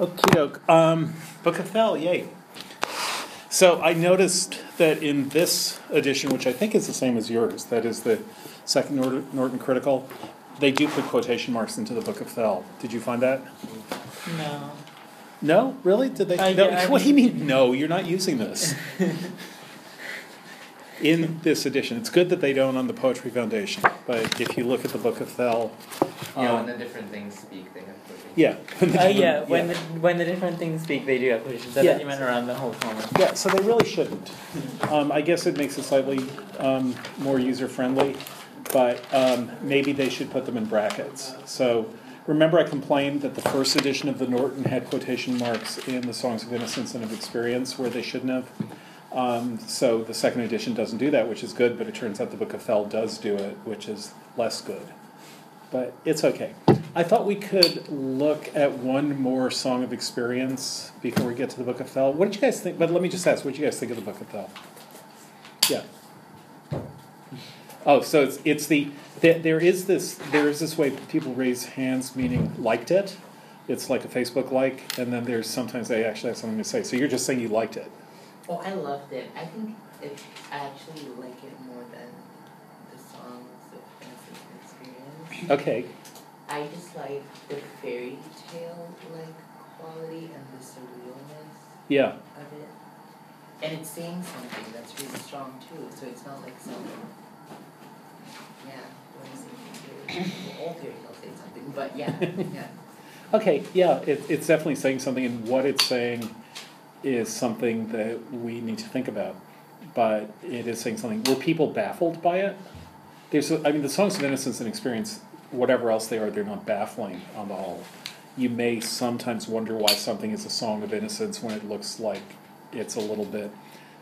Okie doke. Um, Book of Thel, yay. So I noticed that in this edition, which I think is the same as yours, that is the second Norton, Norton Critical, they do put quotation marks into the Book of Thel. Did you find that? No. No, really? Did they? No. I what do you mean? No, you're not using this. in this edition, it's good that they don't on the Poetry Foundation, but if you look at the Book of Thel, Yeah, um, when the different things speak, they have quotations. yeah, Uh, yeah, when the when the different things speak, they do have quotations. I Yeah. you meant around the whole poem. Yeah, so they really shouldn't. Um, I guess it makes it slightly um, more user friendly, but um, maybe they should put them in brackets. So remember, I complained that the first edition of the Norton had quotation marks in the Songs of Innocence and of Experience where they shouldn't have. Um, so the second edition doesn't do that, which is good, but it turns out the Book of Thel does do it, which is less good. But it's okay. I thought we could look at one more Song of Experience before we get to the Book of Thel. What did you guys think? But let me just ask, what did you guys think of the Book of Thel? Yeah. Oh, so it's, it's the, there, there is this, there is this way people raise hands, meaning liked it. It's like a Facebook like, and then there's sometimes they actually have something to say. So you're just saying you liked it. Oh, I loved it. I think it, I actually like it more than the songs of and Experience. Okay. I just like the fairy tale like quality and the surrealness Yeah. of it. And it's saying something that's really strong too, so it's not like some yeah, what is it? Fairy- well, all fairy tales say something, but yeah, yeah. Okay, yeah, it, it's definitely saying something, and what it's saying is something that we need to think about. But it is saying something. Were people baffled by it? There's, a, I mean, the songs of innocence and experience, whatever else they are, they're not baffling on the whole. You may sometimes wonder why something is a song of innocence when it looks like it's a little bit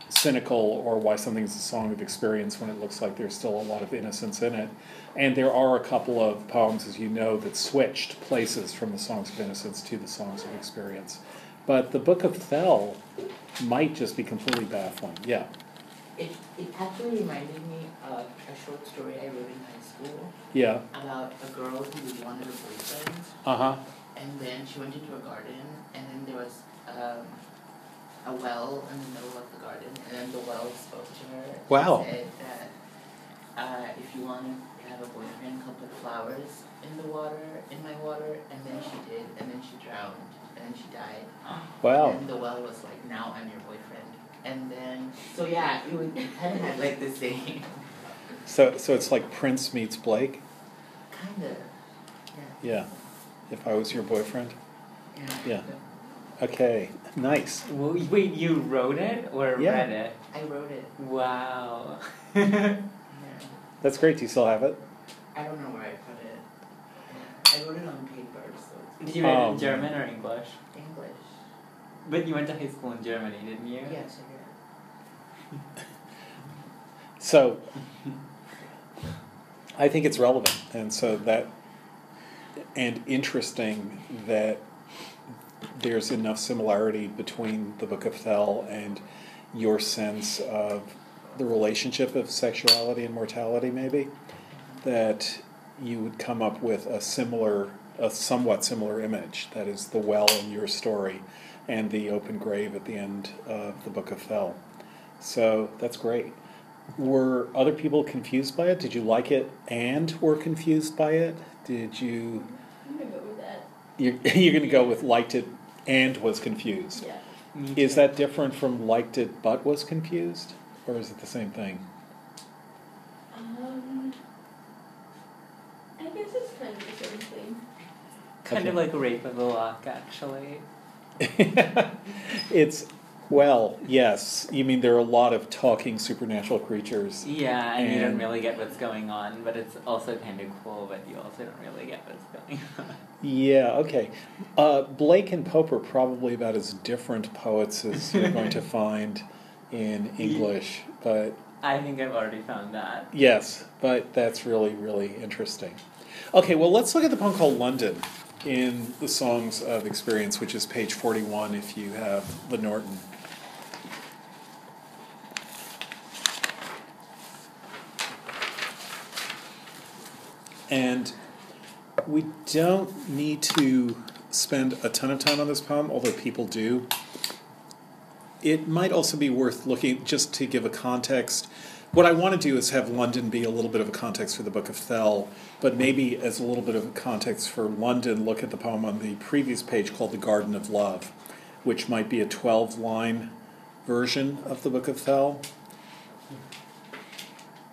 cynical, or why something is a song of experience when it looks like there's still a lot of innocence in it. And there are a couple of poems, as you know, that switched places from the songs of innocence to the songs of experience. But the Book of Thel might just be completely baffling. Yeah. It it actually reminded me of a short story I wrote in high school Yeah. about a girl who wanted a boyfriend Uh huh. And then she went into a garden, and then there was um, a well in the middle of the garden, and then the well spoke to her. and Wow. Said that uh, if you want to have a boyfriend, come put flowers in the water, in my water, and then she did, and then she drowned, and then she died. Wow. And the well was like, now I'm your boyfriend. And then, so yeah, it would kind of had like the same, So, so it's like Prince meets Blake. kind of, yeah, Yeah. If I was your boyfriend. yeah. Yeah. Okay. Nice. Well, wait, you wrote it or Yeah. read it? I wrote it. Wow. Yeah. That's great. Do you still have it? I don't know where I put it. I wrote it on paper, so Did you write it Um, in German or English? English. But you went to high school in Germany, didn't you? Yes, I did. So, I think it's relevant, and so that, and interesting that there's enough similarity between the Book of Thel and your sense of the relationship of sexuality and mortality, maybe, that you would come up with a similar, a somewhat similar image. That is the well in your story, and the open grave at the end of the Book of Thel. So that's great. Were other people confused by it? Did you like it and were confused by it? Did you? I'm gonna go with that. You're, you're going to go with liked it and was confused. Yeah. Is that different from liked it but was confused, or is it the same thing? Um, I guess it's kind of the same thing. kind Okay. of like Rape of the Lock, actually? it's well, yes. You mean there are a lot of talking supernatural creatures? Yeah, and, you don't really get what's going on, but it's also kind of cool, but you also don't really get what's going on. Yeah, okay. Uh, Blake and Pope are probably about as different poets as you're going to find in English, but I think I've already found that. yes, but that's really, really interesting. Okay, well, let's look at the poem called London in the Songs of Experience, which is page 41 if you have the Norton. And we don't need to spend a ton of time on this poem, although people do. It might also be worth looking just to give a context. What I want to do is have London be a little bit of a context for the Book of Thel, but maybe as a little bit of a context for London, look at the poem on the previous page called The Garden of Love, which might be a 12 line version of the Book of Thel.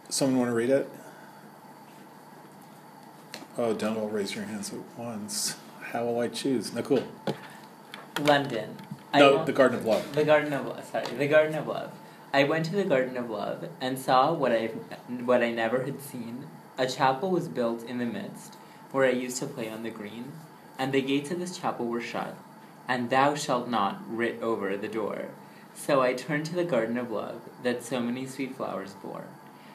Someone want to read it? Oh, don't all raise your hands at once. How will I choose? Nicole. London. No, the Garden of Love. The Garden of Love. Sorry, the Garden of Love. I went to the Garden of Love and saw what I what I never had seen. A chapel was built in the midst, where I used to play on the green, and the gates of this chapel were shut, and "Thou shalt not" writ over the door. So I turned to the Garden of Love that so many sweet flowers bore,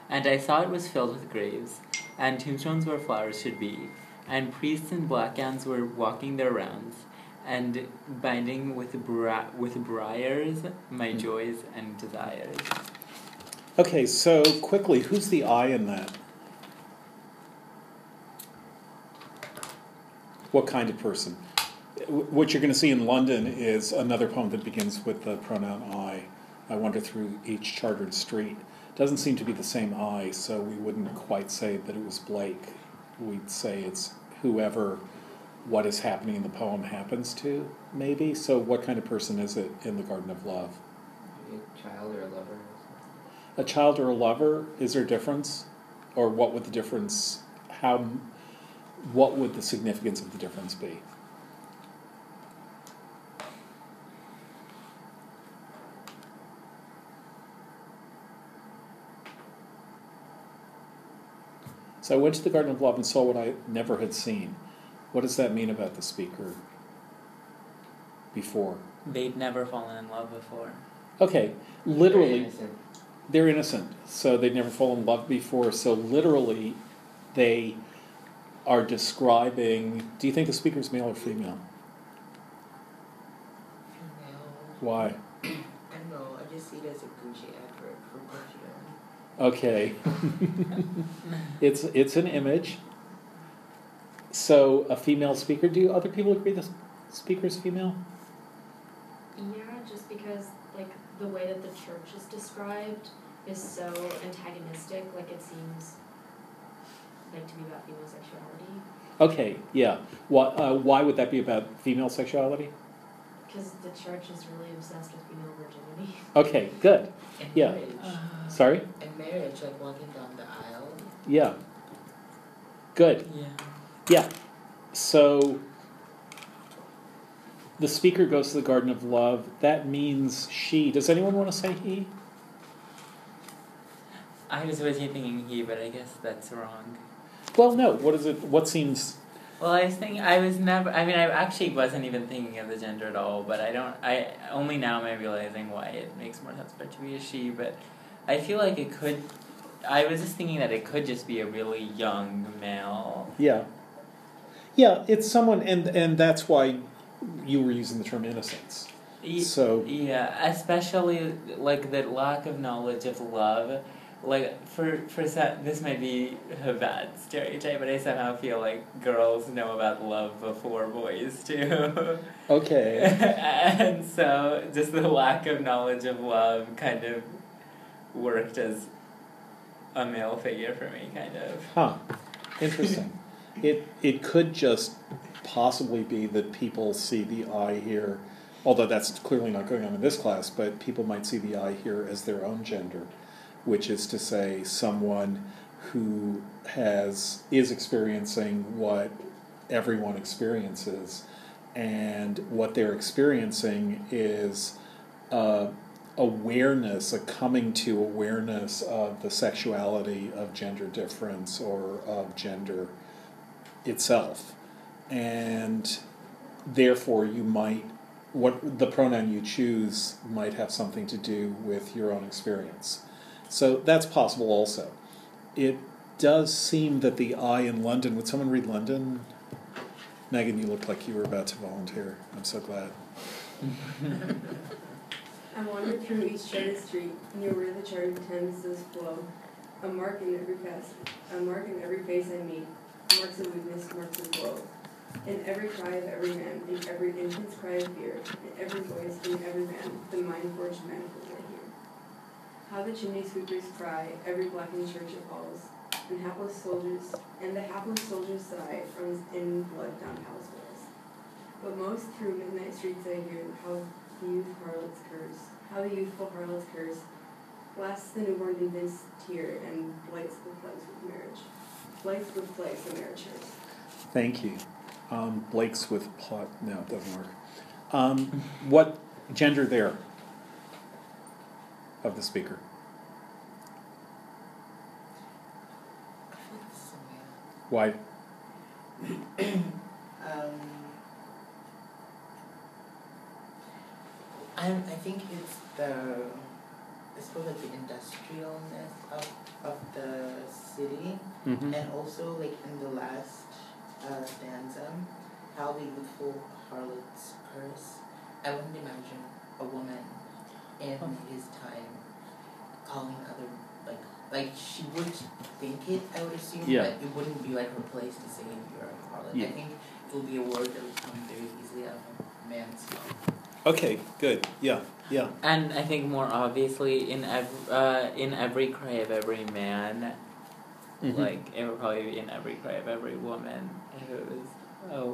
and I saw it was filled with graves, and tombstones where flowers should be, and priests in black gowns were walking their rounds, and binding with bri- with briars my Hmm. joys and desires. Okay, so quickly, who's the I in that? What kind of person? What you're going to see in London is another poem that begins with the pronoun I. I wander through each chartered street. Doesn't seem to be the same I, so we wouldn't quite say that it was Blake. We'd say it's whoever what is happening in the poem happens to, maybe. So, what kind of person is it in the Garden of Love? Maybe a child or a lover? Or a child or a lover? Is there a difference? Or what would the difference how what would the significance of the difference be? So i went to the garden of love and saw what i never had seen what does that mean about the speaker before They'd never fallen in love before. okay Very literally innocent. they're innocent, so they'd never fallen in love before. So literally, they are describing. Do you think the speaker's male or female? Female. Why? I don't know, I just see it as a Gucci advert for perfume. Okay, it's it's an image. So a female speaker. Do other people agree the speaker's female? Yeah, just because like the way that the church is described is so antagonistic, like it seems like to be about female sexuality. Okay, yeah. Why uh, why would that be about female sexuality? Because the church is really obsessed with female virginity. Okay, good. And Yeah. marriage. Sorry. And marriage, like walking down the aisle. Yeah. Good. Yeah. Yeah. So the speaker goes to the Garden of Love. That means she. Does anyone want to say he? I was originally thinking he, but I guess that's wrong. Well, no. What is it? What seems? Well, I was thinking I was never. I mean, I actually wasn't even thinking of the gender at all. But I don't. I only now am I realizing why it makes more sense for it to be a she. But I feel like it could. I was just thinking that it could just be a really young male. Yeah. Yeah, it's someone, and and that's why you were using the term innocence. So Yeah, especially like the lack of knowledge of love. Like for for some, this might be a bad stereotype, but I somehow feel like girls know about love before boys do. okay. and so just the lack of knowledge of love kind of worked as a male figure for me, kind of. Huh. Interesting. It it could just possibly be that people see the I here, although that's clearly not going on in this class, but people might see the I here as their own gender, which is to say someone who has is experiencing what everyone experiences. And what they're experiencing is uh, awareness, a coming to awareness of the sexuality of gender difference or of gender itself. And therefore, you might, what the pronoun you choose might have something to do with your own experience. So that's possible also. It does seem that the I in London, would someone read London? Megan, you look like you were about to volunteer. I'm so glad. I wandered through each charted street, near where the charted Thames does flow. A mark in every face, a mark in every face I meet. Marks of weakness, marks of woe. In every cry of every man, in every infant's cry of fear, in every voice, in every man, the mind forged manacles I hear. How the chimney sweepers cry, every blackened church it falls, and hapless soldiers, and the hapless soldiers sigh from in blood down palace walls. But most through midnight streets I hear how the youth harlots curse, how the youthful harlots curse, blasts the newborn infant's tear, and blights the flags with marriage. Blights with flags the marriage hers. Thank you. Um, Blake's with plot, no, it doesn't work. Um, what gender there of the speaker? I feel like this is a Why? Um, I I think it's the I suppose like the industrialness of of the city. Mm-hmm. And also, like in the last uh, stanza, how the youthful harlot's curse. I wouldn't imagine a woman in his time calling other like like she would think it. I would assume, Yeah. but it wouldn't be like her place to say you're a harlot. Yeah. I think it will be a word that would come very easily out of a man's mouth. Okay, good. Yeah, yeah. And I think more obviously in ev- uh, in every cry of every man, Mhm. like it would probably be in every cry of every woman if it was a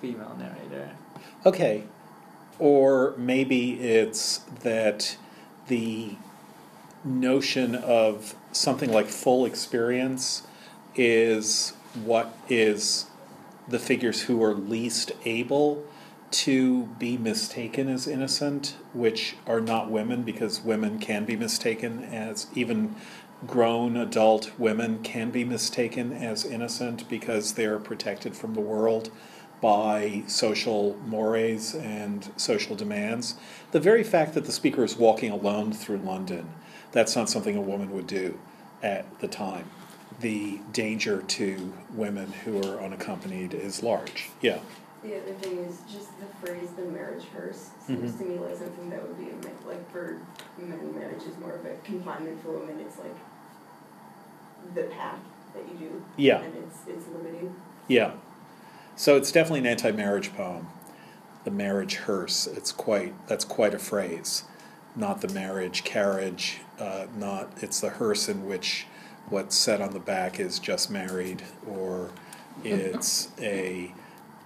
female narrator. Okay. Or maybe it's that the notion of something like full experience is what is the figures who are least able to be mistaken as innocent, which are not women, because women can be mistaken as even grown adult women can be mistaken as innocent because they're protected from the world by social mores and social demands. The very fact that the speaker is walking alone through London, that's not something a woman would do at the time. The danger to women who are unaccompanied is large. Yeah. The other thing is just the phrase "the marriage hearse" seems Mhm. to me like something that would be a myth. Like for men, marriage is more of a confinement. For women, it's like the path that you do, Yeah. and it's it's limiting. Yeah. So it's definitely an anti-marriage poem. The marriage hearse. It's quite that's quite a phrase. Not the marriage carriage. Uh, not it's the hearse in which what's said on the back is just married, or it's a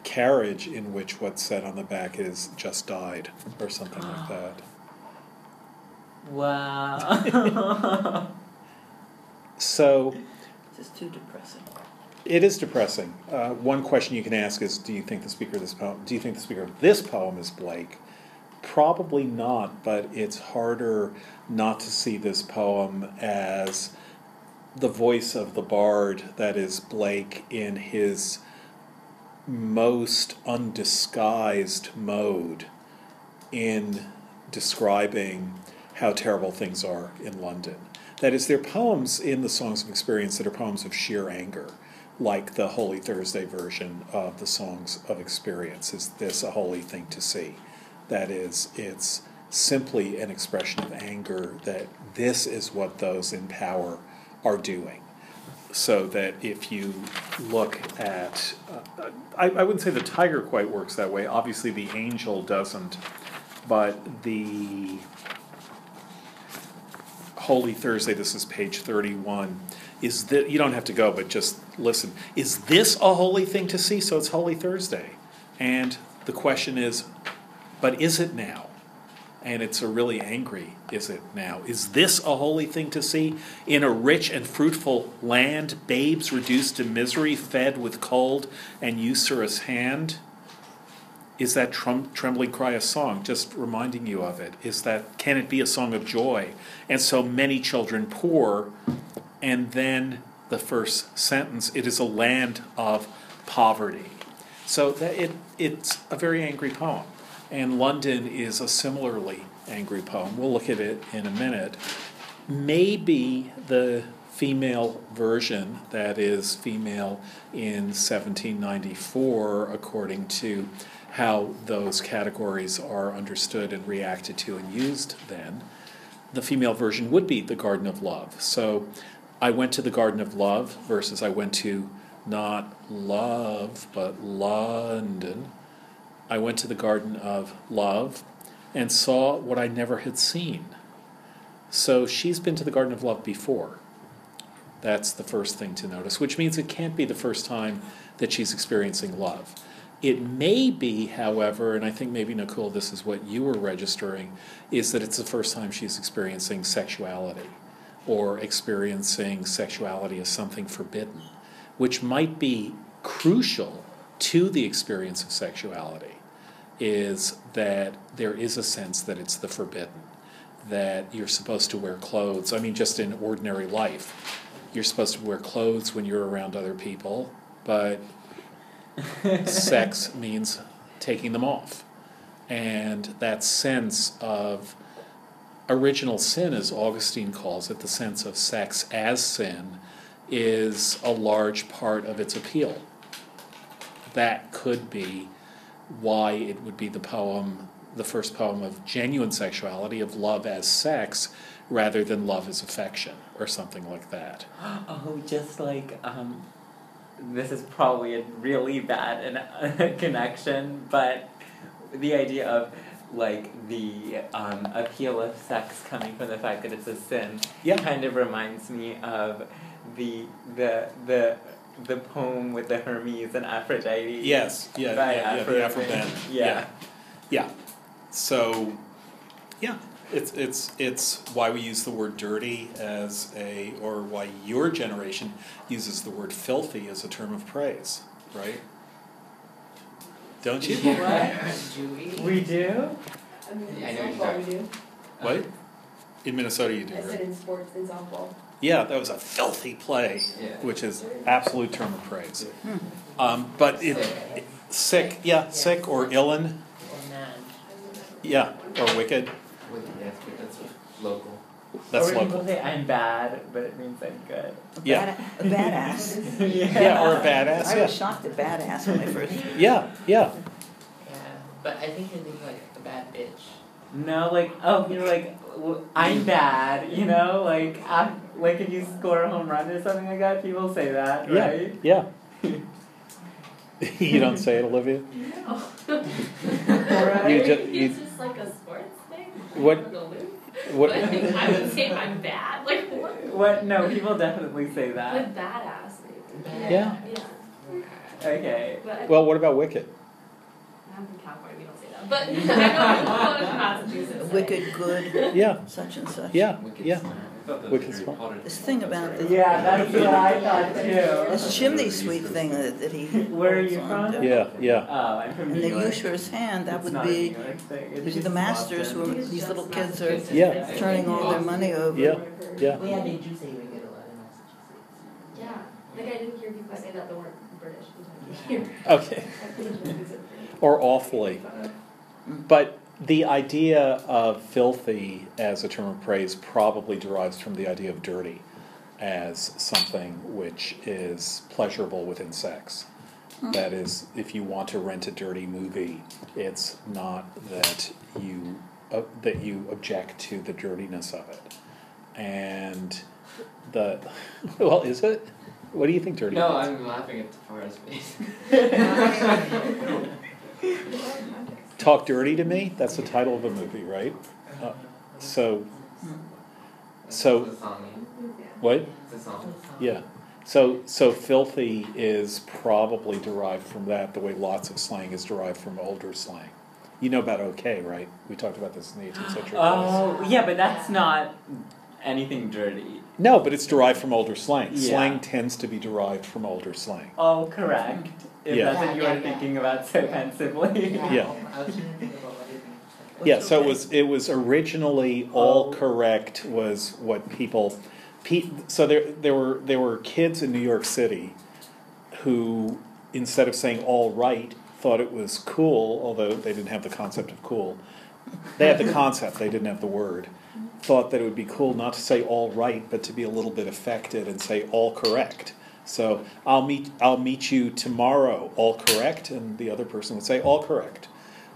carriage in which what's said on the back is just died, or something like that. Wow. So This is too depressing. It is depressing. Uh, one question you can ask is, do you think the speaker of this poem, do you think the speaker of this poem is Blake? Probably not, but it's harder not to see this poem as the voice of the bard that is Blake in his most undisguised mode in describing how terrible things are in London. That is, there are poems in the Songs of Experience that are poems of sheer anger, like the Holy Thursday version of the Songs of Experience. Is this a holy thing to see? That is, it's simply an expression of anger that this is what those in power are doing. So that if you look at, uh, I, I wouldn't say the tiger quite works that way. Obviously, the angel doesn't, but the Holy Thursday, this is page 31, is that, you don't have to go, but just listen. Is this a holy thing to see? So it's Holy Thursday. And the question is, but is it now? And it's a really angry, is it now? Is this a holy thing to see? In a rich and fruitful land, babes reduced to misery, fed with cold and usurious hand? Is that trum- trembling cry a song? Just reminding you of it. Is that can it be a song of joy? And so many children poor, and then the first sentence: it is a land of poverty. So that it it's a very angry poem, and London is a similarly angry poem. We'll look at it in a minute. Maybe the female version that is female in 1794 according to how those categories are understood and reacted to and used then the female version would be the garden of love so i went to the garden of love versus i went to not love, but London, I went to the Garden of Love and saw what I never had seen. So she's been to the Garden of Love before. That's the first thing to notice, which means it can't be the first time that she's experiencing love. It may be, however, and I think maybe Nicole, this is what you were registering, is that it's the first time she's experiencing sexuality or experiencing sexuality as something forbidden, which might be crucial to the experience of sexuality, is that there is a sense that it's the forbidden, that you're supposed to wear clothes. I mean, just in ordinary life, you're supposed to wear clothes when you're around other people, but sex means taking them off. And that sense of original sin, as Augustine calls it, the sense of sex as sin, is a large part of its appeal. That could be why it would be the poem, the first poem of genuine sexuality, of love as sex, rather than love as affection, or something like that. Oh, just like um, this is probably a really bad an- connection, but the idea of like the um, appeal of sex coming from the fact that it's a sin Yeah. kind of reminds me of the the the the poem with the Hermes and Aphrodite. Yes, yeah, by yeah, yeah, the Afro Aphrodite. band. Yeah. Yeah. So, yeah, it's it's it's why we use the word dirty as a, or why your generation uses the word filthy as a term of praise, right? Don't you? Do we? We do. I mean, Yeah, I know in what softball we do. What? In Minnesota, you do, I said right? in sports, in softball. Yeah, that was a filthy play, Yeah. which is absolute term of praise. Um, but it, it- sick, yeah, sick or illin, yeah, or wicked. With, yes, but that's local. That's or when local. people say I'm bad, but it means I'm good. A Yeah. bada- A badass. Yeah, or a badass. I Yeah, was shocked at badass when I first. yeah, yeah. Yeah, but I think you're thinking like a bad bitch. No, like oh, you're like w- I'm bad, you know, like i like if you score a home run or something like that, people say that, Yeah, right? yeah. you don't say it, Olivia. No. Right? You I ju- think you- it's just like a sports thing. What- I'm gonna lose. What? I think I would say I'm bad. Like what? What? No, people definitely say that. Like badass. Maybe. Yeah. Yeah. Okay. But Well, what about Wicked? I'm from California. We don't. But know Massachusetts. Wicked good, Yeah, such and such. yeah, Wicked yeah. Smile. I thought that Wicked was Harry Smile. Potter. This thing about the. Yeah, that's what I thought too. This chimney sweep thing that, that he. Where are you from? to. Yeah, yeah. Oh, I'm from And New the York. usurer's hand, that It's would be, New York thing. It's these are the masters Boston. who, It's these little kids are Yeah. Turning all their money over. Yeah. Yeah. Well, yeah, they do say wicked a lot in Massachusetts. Yeah. Like I didn't hear people say that that weren't British. Okay. Or awfully. But the idea of filthy as a term of praise probably derives from the idea of dirty as something which is pleasurable within sex. That is, if you want to rent a dirty movie, it's not that you uh, that you object to the dirtiness of it, and the well, is it? What do you think dirty? No, means? I'm laughing at Tafara's face. Talk Dirty to Me, that's the title of a movie, right? Uh, so, So- It's a song. what? It's a song. Yeah. So, so filthy is probably derived from that, the way lots of slang is derived from older slang. You know about okay, right? We talked about this in the 18th century. class. Oh, yeah, but that's not anything dirty. No, but it's derived from older slang. Yeah. Slang tends to be derived from older slang. Oh, correct. If Yeah. that's what you Yeah, were yeah, yeah. thinking about so pensively. Yeah. I was trying to think about other things. Yeah, so it was it was originally all oh. correct was what people pe- so there there were there were kids in New York City who instead of saying all right thought it was cool although they didn't have the concept of cool. They had the concept, they didn't have the word. Thought that it would be cool not to say all right but to be a little bit affected and say all correct. So I'll meet I'll meet you tomorrow all correct and the other person would say all correct.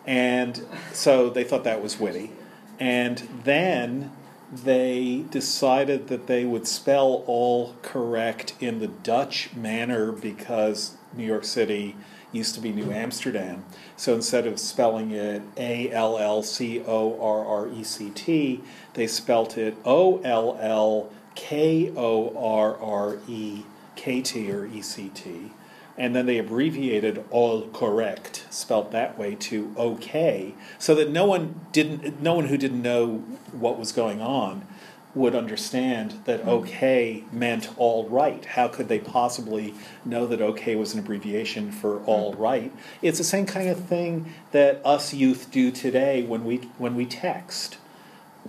And so they thought that was witty. And then they decided that they would spell all correct in the Dutch manner because New York City used to be New Amsterdam. So instead of spelling it A L L C O R R E C T, they spelt it O L L K O R R E K T or E C T. And then they abbreviated all correct, spelt that way, to OK, so that no one didn't, no one who didn't know what was going on would understand that OK meant all right. How could they possibly know that OK was an abbreviation for all right? It's the same kind of thing that us youth do today when we when we text,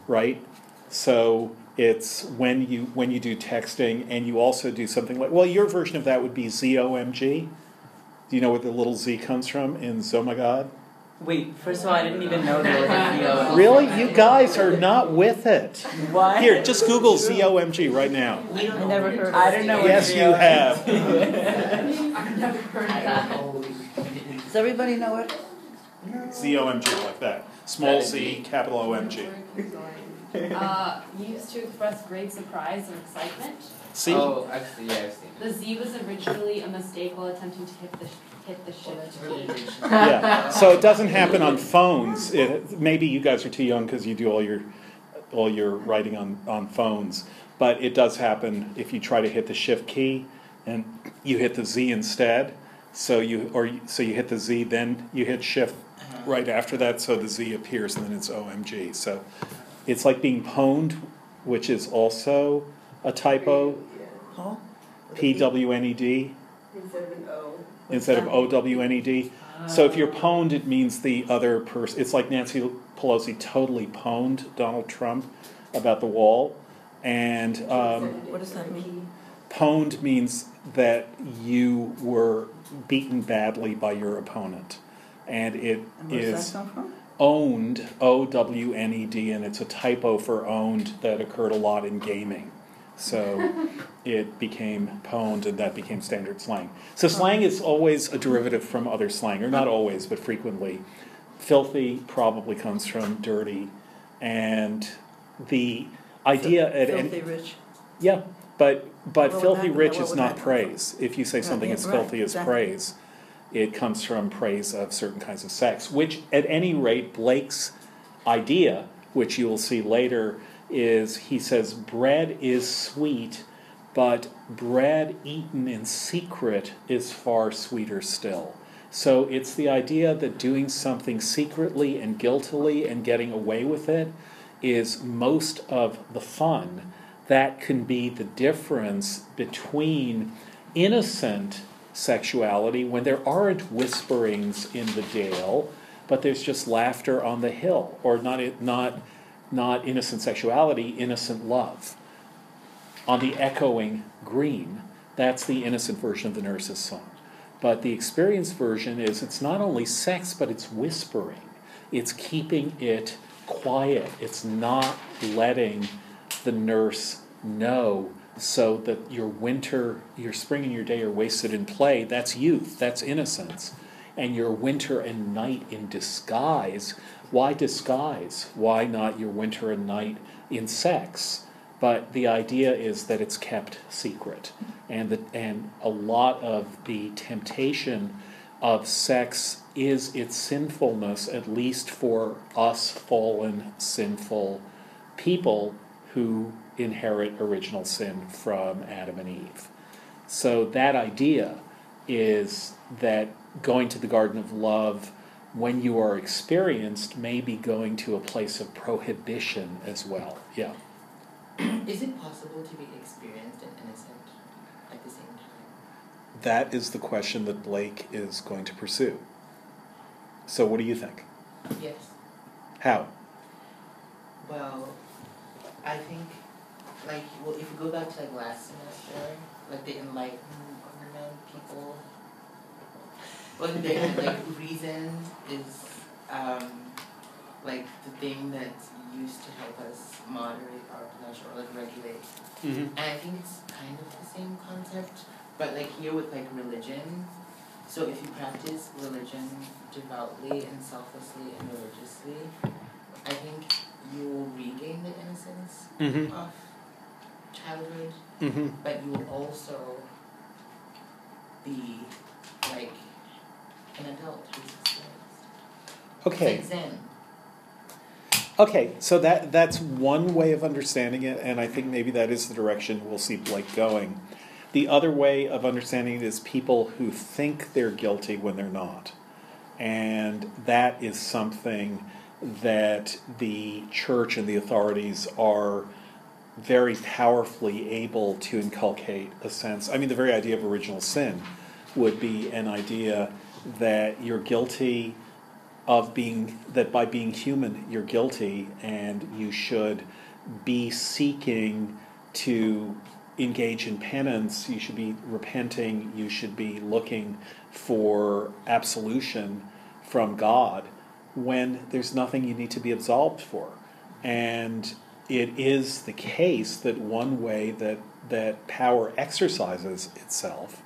right? So it's when you when you do texting and you also do something like well your version of that would be ZOMG. Do you know where the little Z comes from in Zomagod? Wait, first of all, I didn't even know there was a VO. Really? You guys are not with it. What? Here, just Google ZOMG right now. I never heard of I don't know what Yes, you have. I've never heard of that. Does everybody know it? ZOMG like that. Small Z, capital OMG. Uh, used to express great surprise and excitement. See? Oh, actually, yeah, I've seen it. The Z was originally a mistake while attempting to hit the hit the Well, that's shift really key. Yeah. So it doesn't happen on phones. It, maybe you guys are too young because you do all your all your writing on, on phones. But it does happen if you try to hit the shift key and you hit the Z instead. So you or so you hit the Z, then you hit shift right after that, so the Z appears and then it's OMG. So it's like being pwned, which is also a typo. Yeah. Oh? P W N E D Instead of an O. instead of O W N E D. So if you're pwned, it means the other person. It's like Nancy Pelosi totally pwned Donald Trump about the wall, and um, What does that mean? pwned means that you were beaten badly by your opponent, and it And where does is that come from? Owned O W N E D, and it's a typo for owned that occurred a lot in gaming. So it became pwned, and that became standard slang. So slang is always a derivative from other slang, or not always, but frequently. Filthy probably comes from dirty, and the idea at any, Filthy rich. yeah, but but What filthy rich is not that come from? praise. If you say something yeah, is right, filthy as exactly. praise, it comes from praise of certain kinds of sex. Which, at any rate, Blake's idea, which you will see later, is he says bread is sweet, but bread eaten in secret is far sweeter still. So it's the idea that doing something secretly and guiltily and getting away with it is most of the fun. That can be the difference between innocent sexuality when there aren't whisperings in the dale, but there's just laughter on the hill, or not not not innocent sexuality, innocent love. On the echoing green, that's the innocent version of the nurse's song. But the experienced version is it's not only sex, but it's whispering. It's keeping it quiet. It's not letting the nurse know so that your winter, your spring and your day are wasted in play. That's youth, that's innocence. And your winter and night in disguise. Why disguise? Why not your winter and night in sex? But the idea is that it's kept secret. And, that, and a lot of the temptation of sex is its sinfulness, at least for us fallen, sinful people who inherit original sin from Adam and Eve. So that idea is that going to the Garden of Love when you are experienced may be going to a place of prohibition as well. Yeah. Is it possible to be experienced and innocent at the same time? That is the question that Blake is going to pursue. So what do you think? Yes. How? Well, I think, like, well, if you go back to like last semester, like the enlightenment people, they had like reason is um, like the thing that used to help us moderate our pleasure or like regulate. Mm-hmm. And I think it's kind of the same concept, but like here with like religion. So if you practice religion devoutly and selflessly and religiously, I think you will regain the innocence Mm-hmm. of childhood, Mm-hmm. but you will also be like an adult who's experienced. Okay. It's like Zen. Okay, so that that's one way of understanding it, and I think maybe that is the direction we'll see Blake going. The other way of understanding it is people who think they're guilty when they're not. And that is something that the church and the authorities are very powerfully able to inculcate a sense. I mean, the very idea of original sin would be an idea that you're guilty of being, that by being human, you're guilty, and you should be seeking to engage in penance, you should be repenting, you should be looking for absolution from God when there's nothing you need to be absolved for. And it is the case that one way that, that power exercises itself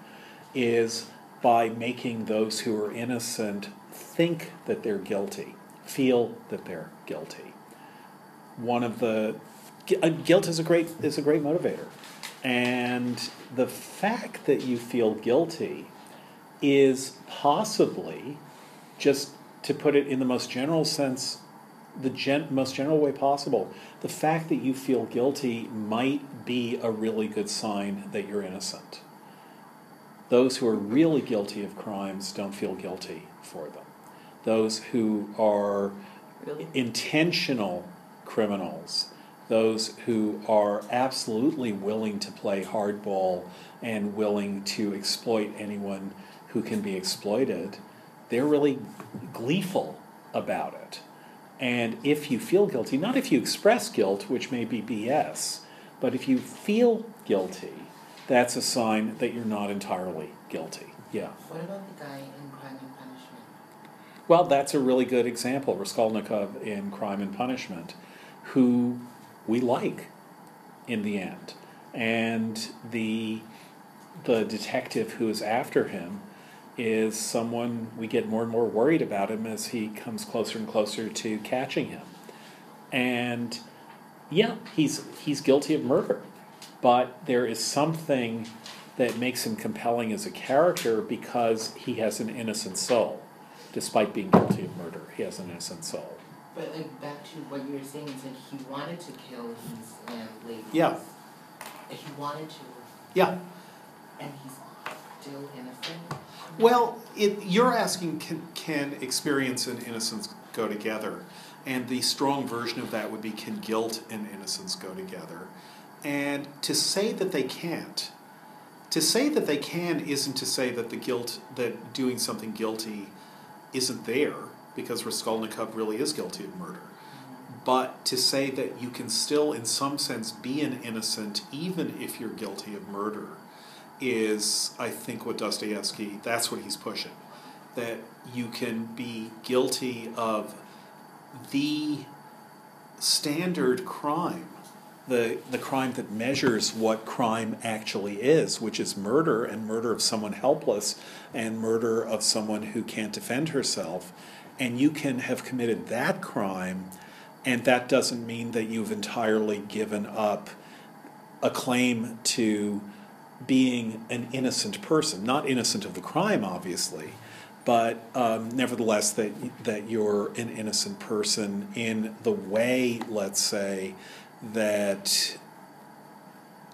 is by making those who are innocent think that they're guilty, feel that they're guilty. One of the uh, guilt is a great is a great motivator, and the fact that you feel guilty is possibly just to put it in the most general sense the gen- most general way possible the fact that you feel guilty might be a really good sign that you're innocent those who are really guilty of crimes don't feel guilty for them those who are Really? intentional criminals, those who are absolutely willing to play hardball and willing to exploit anyone who can be exploited, they're really gleeful about it. And if you feel guilty, not if you express guilt, which may be BS, but if you feel guilty, that's a sign that you're not entirely guilty. Yeah. What about the guy in Crime and Punishment? Well, that's a really good example, Raskolnikov in Crime and Punishment, who we like in the end. And the the detective who is after him is someone we get more and more worried about him as he comes closer and closer to catching him. And yeah, he's he's guilty of murder, but there is something that makes him compelling as a character because he has an innocent soul. Despite being guilty of murder, he has an innocent soul. But like back to what you were saying is that he wanted to kill his landlady. Yeah. He wanted to, Yeah. and he's still innocent. Well, it, you're asking can, can experience and innocence go together? And the strong version of that would be can guilt and innocence go together? And to say that they can't, to say that they can isn't to say that the guilt, that doing something guilty isn't there, because Raskolnikov really is guilty of murder. But to say that you can still, in some sense, be an innocent even if you're guilty of murder is, I think, what Dostoevsky, that's what he's pushing. That you can be guilty of the standard crime, the, the crime that measures what crime actually is, which is murder and murder of someone helpless and murder of someone who can't defend herself. And you can have committed that crime, and that doesn't mean that you've entirely given up a claim to being an innocent person, not innocent of the crime, obviously, but um, nevertheless that that you're an innocent person in the way, let's say, that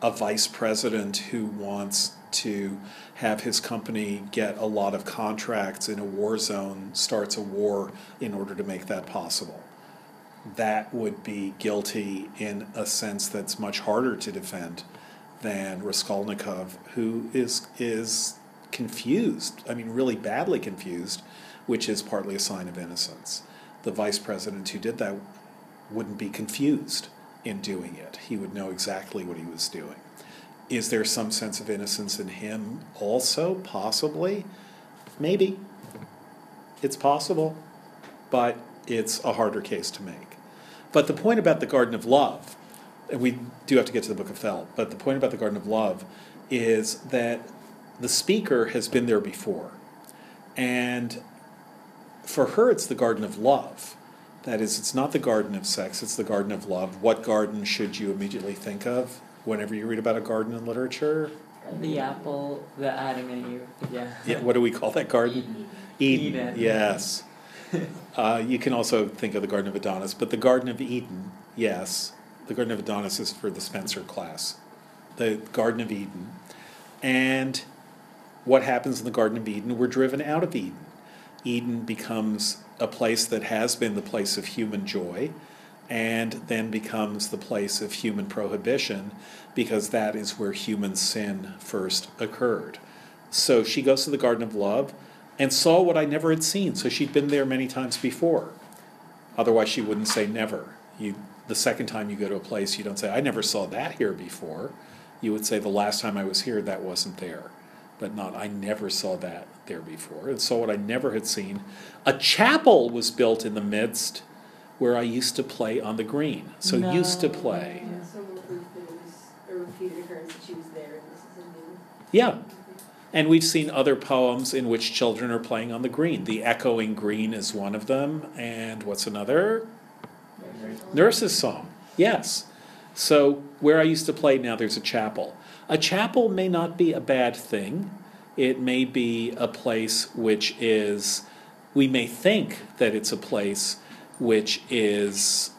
a vice president who wants to have his company get a lot of contracts in a war zone starts a war in order to make that possible. That would be guilty in a sense that's much harder to defend than Raskolnikov, who is is confused. I mean, really badly confused, which is partly a sign of innocence. The vice president who did that wouldn't be confused in doing it. He would know exactly what he was doing. Is there some sense of innocence in him also? Possibly. Maybe. It's possible, but it's a harder case to make. But the point about the Garden of Love, we do have to get to the Book of Thel, but the point about the Garden of Love is that the speaker has been there before. And for her, it's the Garden of Love. That is, it's not the garden of sex, it's the garden of love. What garden should you immediately think of whenever you read about a garden in literature? The apple, the Adam and Eve, yeah. Yeah, what do we call that garden? Eden. Eden. Yes. uh, you can also think of the Garden of Adonis, but the Garden of Eden, yes. The Garden of Adonis is for the Spenser class. The Garden of Eden. And what happens in the Garden of Eden? We're driven out of Eden. Eden becomes a place that has been the place of human joy and then becomes the place of human prohibition because that is where human sin first occurred. So she goes to the Garden of Love and saw what I never had seen. So she'd been there many times before. Otherwise, she wouldn't say never. You, the second time you go to a place, you don't say, I never saw that here before. You would say, the last time I was here, that wasn't there. But not, I never saw that there before. And saw what I never had seen. A chapel was built in the midst where I used to play on the green. So used to play. Yeah, so we'll proof that it was a repeated occurrence that she was there and this is a new. Yeah. And we've seen other poems in which children are playing on the green. The Echoing Green is one of them. And what's another? Nurse's Song. Yes. So where I used to play now there's a chapel. A chapel may not be a bad thing. It may be a place which is we may think that it's a place which is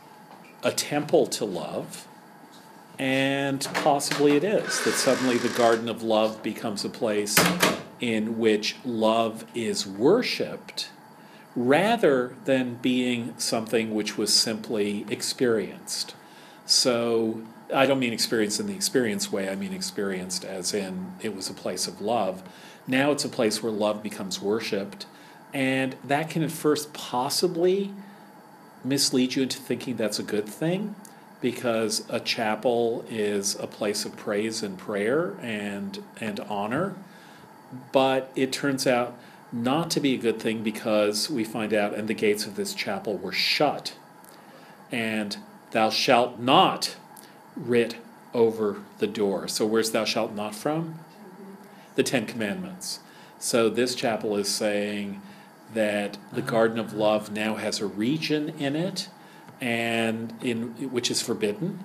a temple to love. And possibly it is, that suddenly the garden of love becomes a place in which love is worshiped rather than being something which was simply experienced. So I don't mean experienced in the experience way, I mean experienced as in it was a place of love. Now it's a place where love becomes worshiped, and that can at first possibly mislead you into thinking that's a good thing because a chapel is a place of praise and prayer and and honor but it turns out not to be a good thing because we find out and the gates of this chapel were shut. And thou shalt not writ over the door. So where's thou shalt not from? The 10 commandments. So this chapel is saying that the ah. garden of love now has a region in it and in which is forbidden.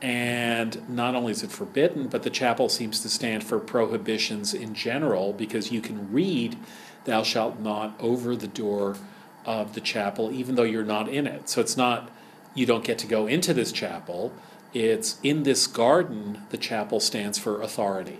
And not only is it forbidden but the chapel seems to stand for prohibitions in general because you can read thou shalt not over the door of the chapel even though you're not in it so it's not you don't get to go into this chapel it's in this garden the chapel stands for authority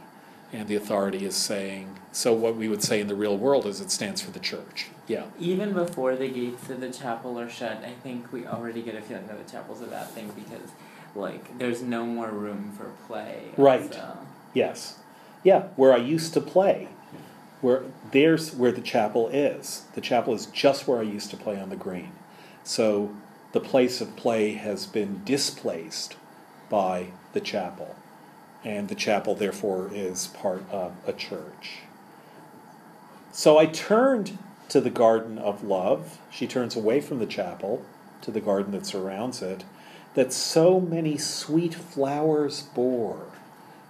and the authority is saying so what we would say in the real world is it stands for the church yeah Even before the gates of the chapel are shut, I think we already get a feeling that the chapel's a bad thing because, like, there's no more room for play. Right. So. Yes. Yeah, where I used to play. Where there's where the chapel is. The chapel is just where I used to play on the green. So the place of play has been displaced by the chapel. And the chapel therefore is part of a church. So I turned to the garden of love. She turns away from the chapel to the garden that surrounds it, that so many sweet flowers bore.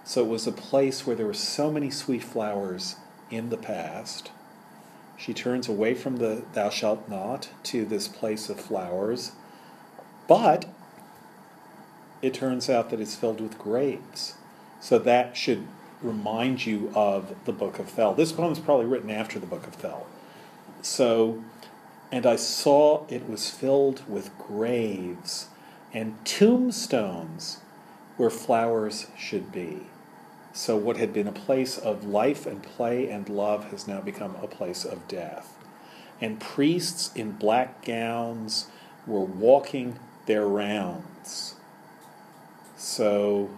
So it was a place where there were so many sweet flowers in the past. She turns away from the thou shalt not to this place of flowers, but it turns out that it's filled with graves. So that should remind you of the book of Thel. This poem is probably written after the book of Thel. So, and I saw it was filled with graves and tombstones where flowers should be. So, what had been a place of life and play and love has now become a place of death. And priests in black gowns were walking their rounds. So,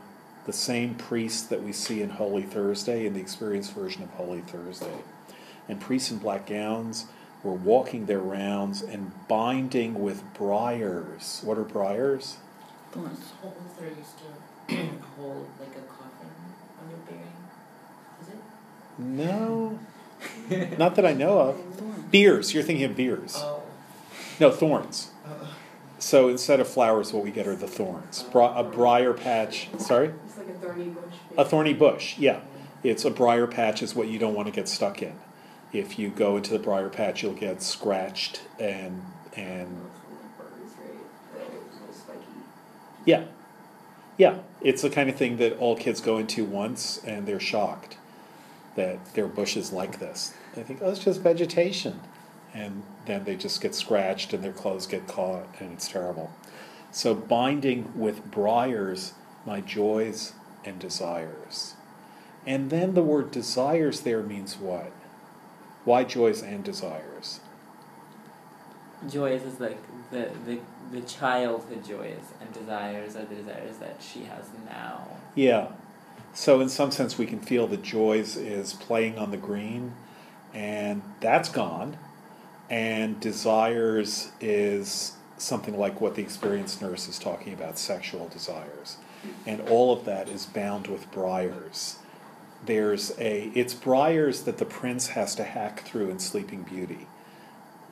the same priests that we see in Holy Thursday, in the experienced version of Holy Thursday. And priests in black gowns were walking their rounds and binding with briars. What are briars? Thorns. Holes are used hold like a coffin when you're burying. Is it? No, not that I know of. Beers. You're thinking of beers. Oh. No, thorns. Uh, So instead of flowers, what we get are the thorns. Bri- a briar patch. Sorry? It's like a thorny bush. A thorny bush, yeah. It's a briar patch is what you don't want to get stuck in. If you go into the briar patch, you'll get scratched and and. Yeah. Yeah. It's the kind of thing that all kids go into once and they're shocked that there are bushes like this. They think, oh, it's just vegetation. And then they just get scratched and their clothes get caught and it's terrible. So, binding with briars my joys and desires. And then the word desires there means what? Why joys and desires? Joys is like the, the, the childhood joys, and desires are the desires that she has now. Yeah. So in some sense, we can feel that joys is playing on the green, and that's gone. And desires is something like what the experienced nurse is talking about, sexual desires. And all of that is bound with briars. There's a, it's briars that the prince has to hack through in Sleeping Beauty.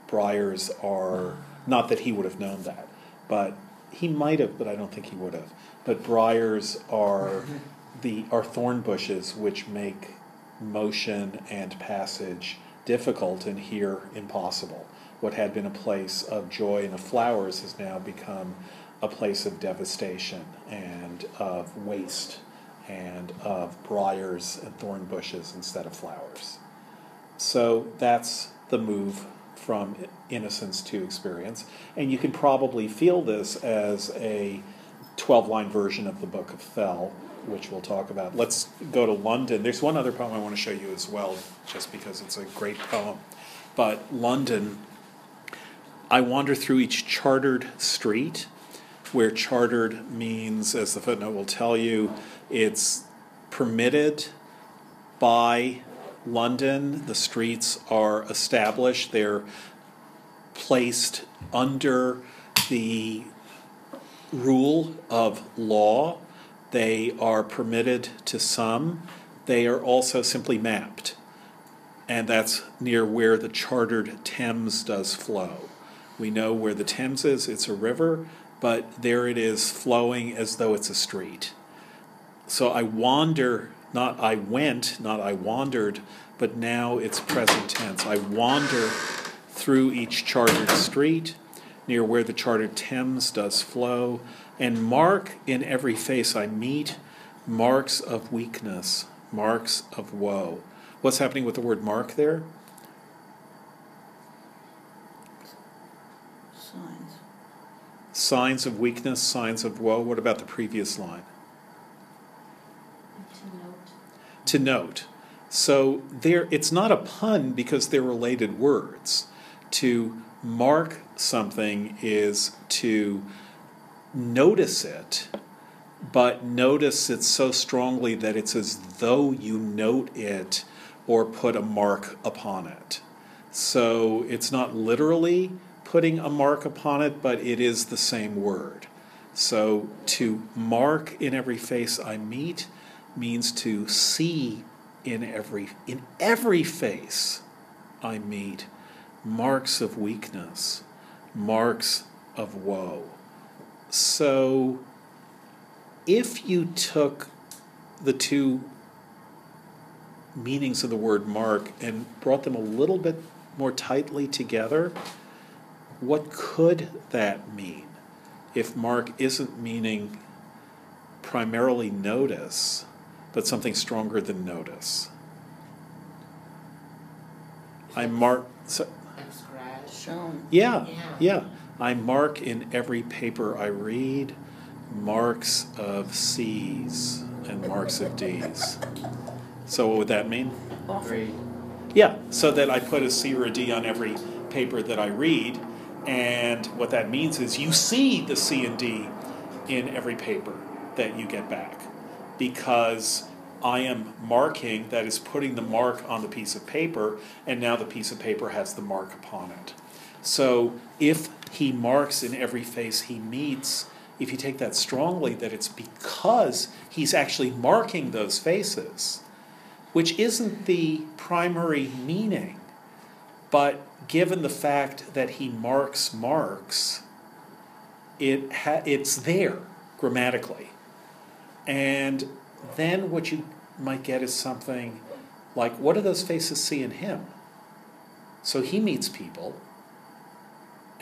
Briars are, not that he would have known that, but he might have, but I don't think he would have. But briars are the are thorn bushes which make motion and passage difficult and here impossible. What had been a place of joy and of flowers has now become a place of devastation and of waste and of briars and thorn bushes instead of flowers. So that's the move from innocence to experience. And you can probably feel this as a 12 line version of the Book of Thel, which we'll talk about. Let's go to London. There's one other poem I want to show you as well, just because it's a great poem. But London, I wander through each chartered street, where chartered means, as the footnote will tell you, it's permitted by London. The streets are established, they're placed under the rule of law. They are permitted to some. They are also simply mapped. And that's near where the chartered Thames does flow. We know where the Thames is, it's a river, but there it is flowing as though it's a street. So I wander, not I went, not I wandered, but now it's present tense. I wander through each chartered street near where the chartered Thames does flow, and mark in every face I meet marks of weakness, marks of woe. What's happening with the word mark there? Signs. Signs of weakness, signs of woe. What about the previous line? To note. To note. So there it's not a pun because they're related words. To mark something is to notice it, but notice it so strongly that it's as though you note it or put a mark upon it. So it's not literally putting a mark upon it, but it is the same word. So to mark in every face I meet means to see in every in every face I meet marks of weakness, marks of woe. So if you took the two meanings of the word mark and brought them a little bit more tightly together, what could that mean if mark isn't meaning primarily notice, but something stronger than notice? I mark. So, Shown. yeah, Yeah. yeah. I mark in every paper I read marks of C's and marks of D's. So, what would that mean? Awful. Yeah, so that I put a C or a D on every paper that I read, and what that means is you see the C and D in every paper that you get back because I am marking, that is putting the mark on the piece of paper, and now the piece of paper has the mark upon it. So if he marks in every face he meets, if you take that strongly, that it's because he's actually marking those faces, which isn't the primary meaning, but given the fact that he marks marks, it ha- it's there grammatically. And then what you might get is something like, what do those faces see in him? So he meets people,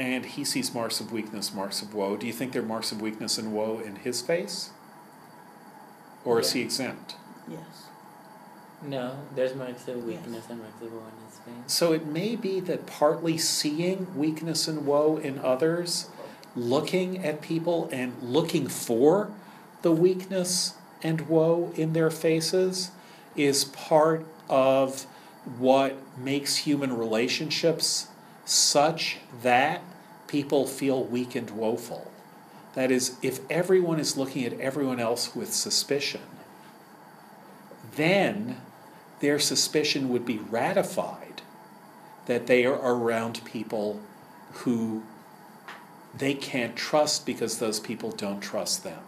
and he sees marks of weakness, marks of woe. Do you think there are marks of weakness and woe in his face? Or is he exempt? Yes. No, there's marks of weakness and marks of woe in his face. So it may be that partly seeing weakness and woe in others, looking at people and looking for the weakness and woe in their faces is part of what makes human relationships such that people feel weak and woeful. That is, if everyone is looking at everyone else with suspicion, then their suspicion would be ratified that they are around people who they can't trust because those people don't trust them.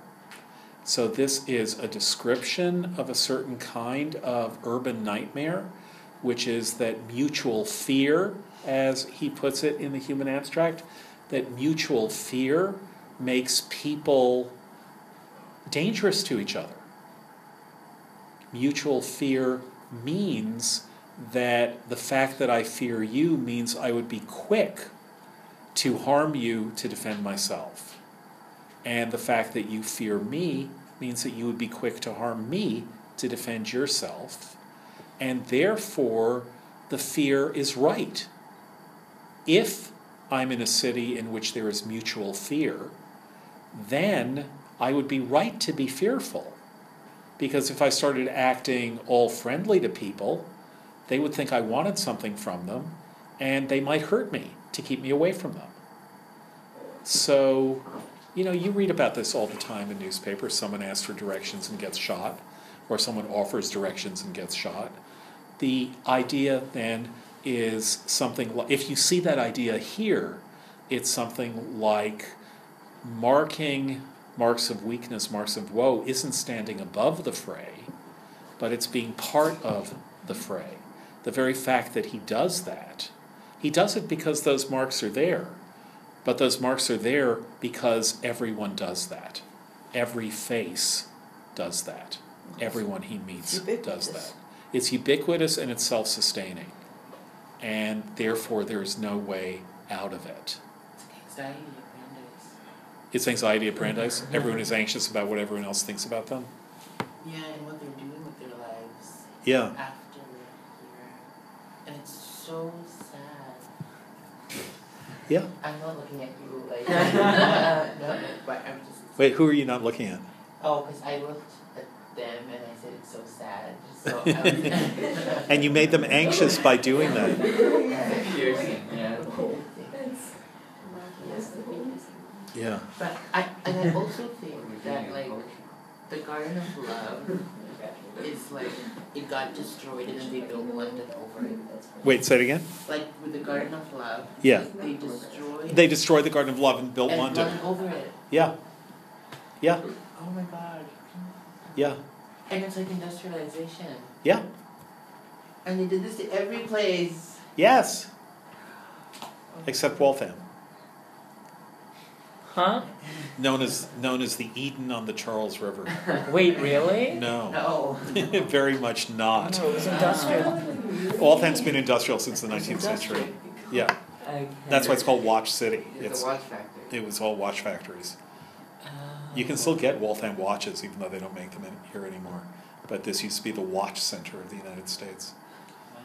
So, this is a description of a certain kind of urban nightmare, which is that mutual fear, as he puts it in the human abstract, that mutual fear makes people dangerous to each other. Mutual fear means that the fact that I fear you means I would be quick to harm you to defend myself. And the fact that you fear me means that you would be quick to harm me to defend yourself. And therefore, the fear is right. If I'm in a city in which there is mutual fear, then I would be right to be fearful. Because if I started acting all friendly to people, they would think I wanted something from them, and they might hurt me to keep me away from them. So, you know, you read about this all the time in newspapers. Someone asks for directions and gets shot, or someone offers directions and gets shot. The idea then is something like if you see that idea here, it's something like marking marks of weakness, marks of woe, isn't standing above the fray, but it's being part of the fray. The very fact that he does that, he does it because those marks are there, but those marks are there because everyone does that. Every face does that. Everyone he meets does that. It's ubiquitous and it's self sustaining. And therefore, there is no way out of it. Anxiety at Brandeis. It's anxiety at Brandeis. Mm-hmm. Everyone is anxious about what everyone else thinks about them. Yeah, and what they're doing with their lives Yeah. after here. And it's so sad. Yeah. I'm not looking at you like no, no, but I'm just Wait, who are you not looking at? Oh, because I looked at them and I said it's so sad. So was um, And you made them anxious by doing that. Yeah. Yes, the weakness. Yeah. But I and I also think that like the Garden of Love is like it got destroyed and then they built London over it. Wait, say it again? Like with the Garden of Love, Yeah. they destroyed They destroyed the Garden of Love and built and London. run over it. Yeah. Yeah. Oh my god. Yeah. And it's like industrialization. Yeah. And they did this to every place. Yes. Except Waltham. Huh? Known as known as the Eden on the Charles River. Wait, really? No. No. Very much not. No, it was industrial. Waltham's been industrial since the nineteenth century. Yeah. Okay. That's why it's called Watch City. It's It's a watch factory. it was all watch factories. Oh. You can still get Waltham watches, even though they don't make them in here anymore. But this used to be the watch center of the United States. Wow.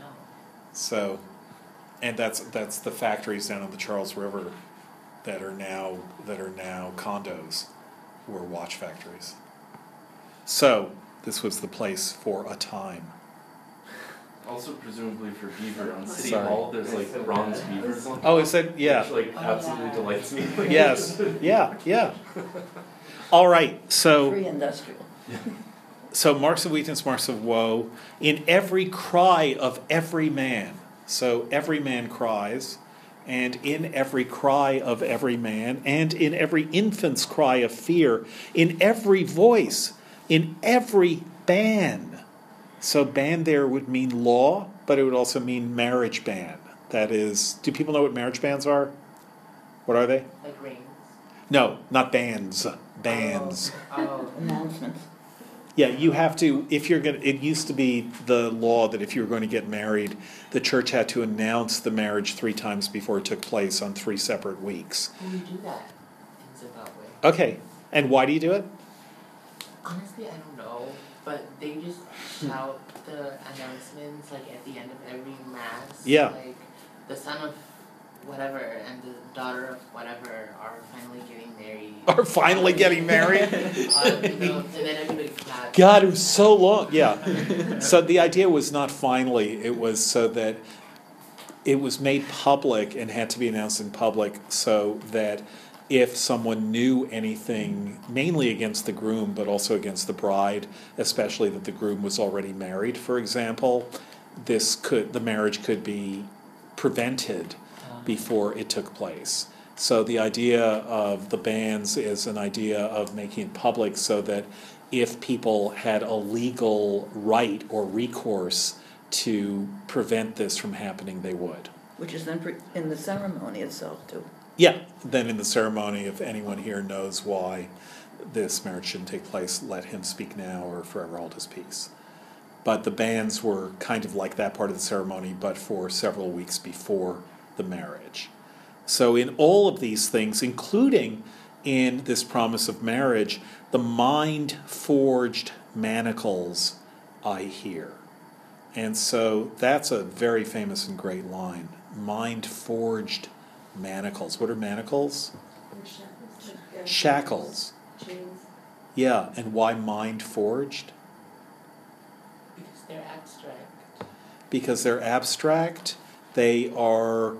So, and that's that's the factories down on the Charles River that are now that are now condos, were watch factories. So this was the place for a time. Also, presumably for beaver on City Sorry. Hall, there's like bronze beavers on Oh, is it? Yeah. Which like oh, absolutely delights me. Yes. Yeah. Yeah. All right. So. Free industrial. So marks of weakness, marks of woe, in every cry of every man. So every man cries, and in every cry of every man, and in every infant's cry of fear, in every voice, in every ban. So ban there would mean law, but it would also mean marriage ban. That is, do people know what marriage bans are? What are they? Like rings. No, not bans. Bans. Oh. Announcements. Yeah, you have to, if you're gonna, it used to be the law that if you were going to get married, the church had to announce the marriage three times before it took place on three separate weeks. We do that in Zimbabwe. Okay, and why do you do it? Honestly, I don't know, but they just shout the announcements like at the end of every mass. Yeah. Like the son of whatever and the daughter of whatever are finally getting married. Are finally getting married? Uh, you know, and then everybody. God, it was so long. Yeah. So the idea was not finally, it was so that it was made public and had to be announced in public so that if someone knew anything, mainly against the groom, but also against the bride, especially that the groom was already married, for example, this could, the marriage could be prevented before it took place. So the idea of the bans is an idea of making it public so that if people had a legal right or recourse to prevent this from happening, they would. Which is then pre- in the ceremony itself too. Yeah, then in the ceremony, if anyone here knows why this marriage shouldn't take place, let him speak now or forever hold his peace. But the bans were kind of like that part of the ceremony, but for several weeks before the marriage. So, in all of these things, including in this promise of marriage, the mind forged manacles I hear. And so that's a very famous and great line. Mind forged manacles. What are manacles? Shackles. Yeah, and why mind forged? Because they're abstract. Because they're abstract. They are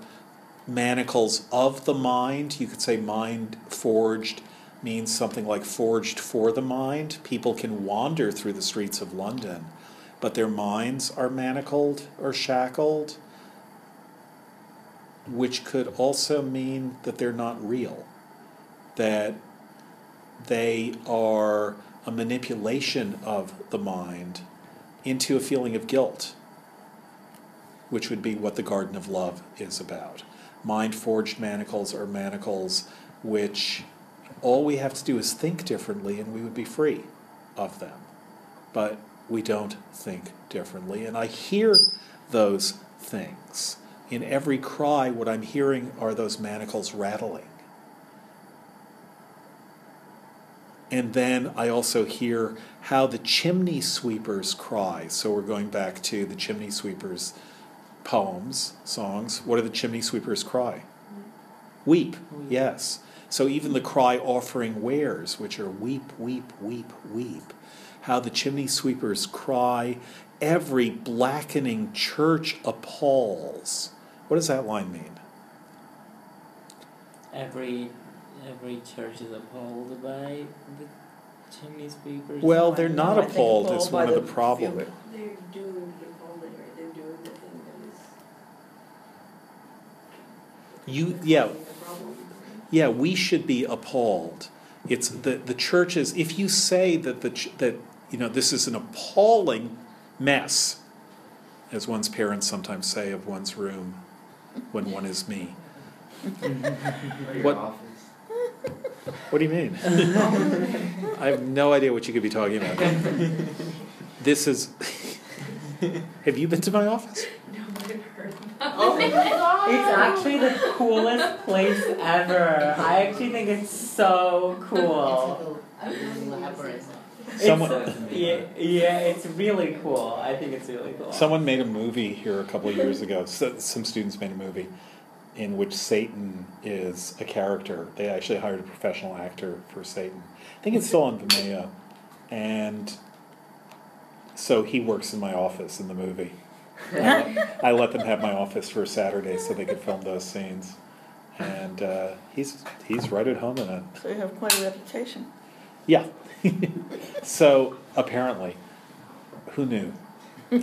manacles of the mind. You could say mind forged means something like forged for the mind. People can wander through the streets of London, but their minds are manacled or shackled, which could also mean that they're not real. That they are a manipulation of the mind into a feeling of guilt, which would be what the Garden of Love is about. Mind forged manacles are manacles which all we have to do is think differently and we would be free of them. But we don't think differently. And I hear those things. In every cry, what I'm hearing are those manacles rattling. And then I also hear how the chimney sweepers cry. So we're going back to the chimney sweepers poems, songs. What do the chimney sweepers cry? Weep, yes. So even the cry offering wares, which are weep, weep, weep, weep. How the chimney sweepers cry, every blackening church appalls. What does that line mean? Every every church is appalled by the chimney sweepers. Well, they're not appalled, it's one of the the problems. They're doing the appalling, right? They're doing the thing that is. You, yeah. Yeah, we should be appalled. It's the the churches. If you say that the that you know this is an appalling mess, as one's parents sometimes say of one's room, when one is me. What- What do you mean? I have no idea what you could be talking about. This is. have you been to my office? No, I've heard. Oh my god! It's actually the coolest place ever. I actually think it's so cool. It's a little labyrinth. Someone- It's, yeah, yeah, it's really cool. I think it's really cool. Someone made a movie here a couple of years ago. So, some students made a movie in which Satan is a character. They actually hired a professional actor for Satan. I think it's still on Vimeo. And so he works in my office in the movie. I let, I let them have my office for Saturday so they could film those scenes. And uh, he's he's right at home in it. So you have quite a reputation. Yeah. so apparently, who knew?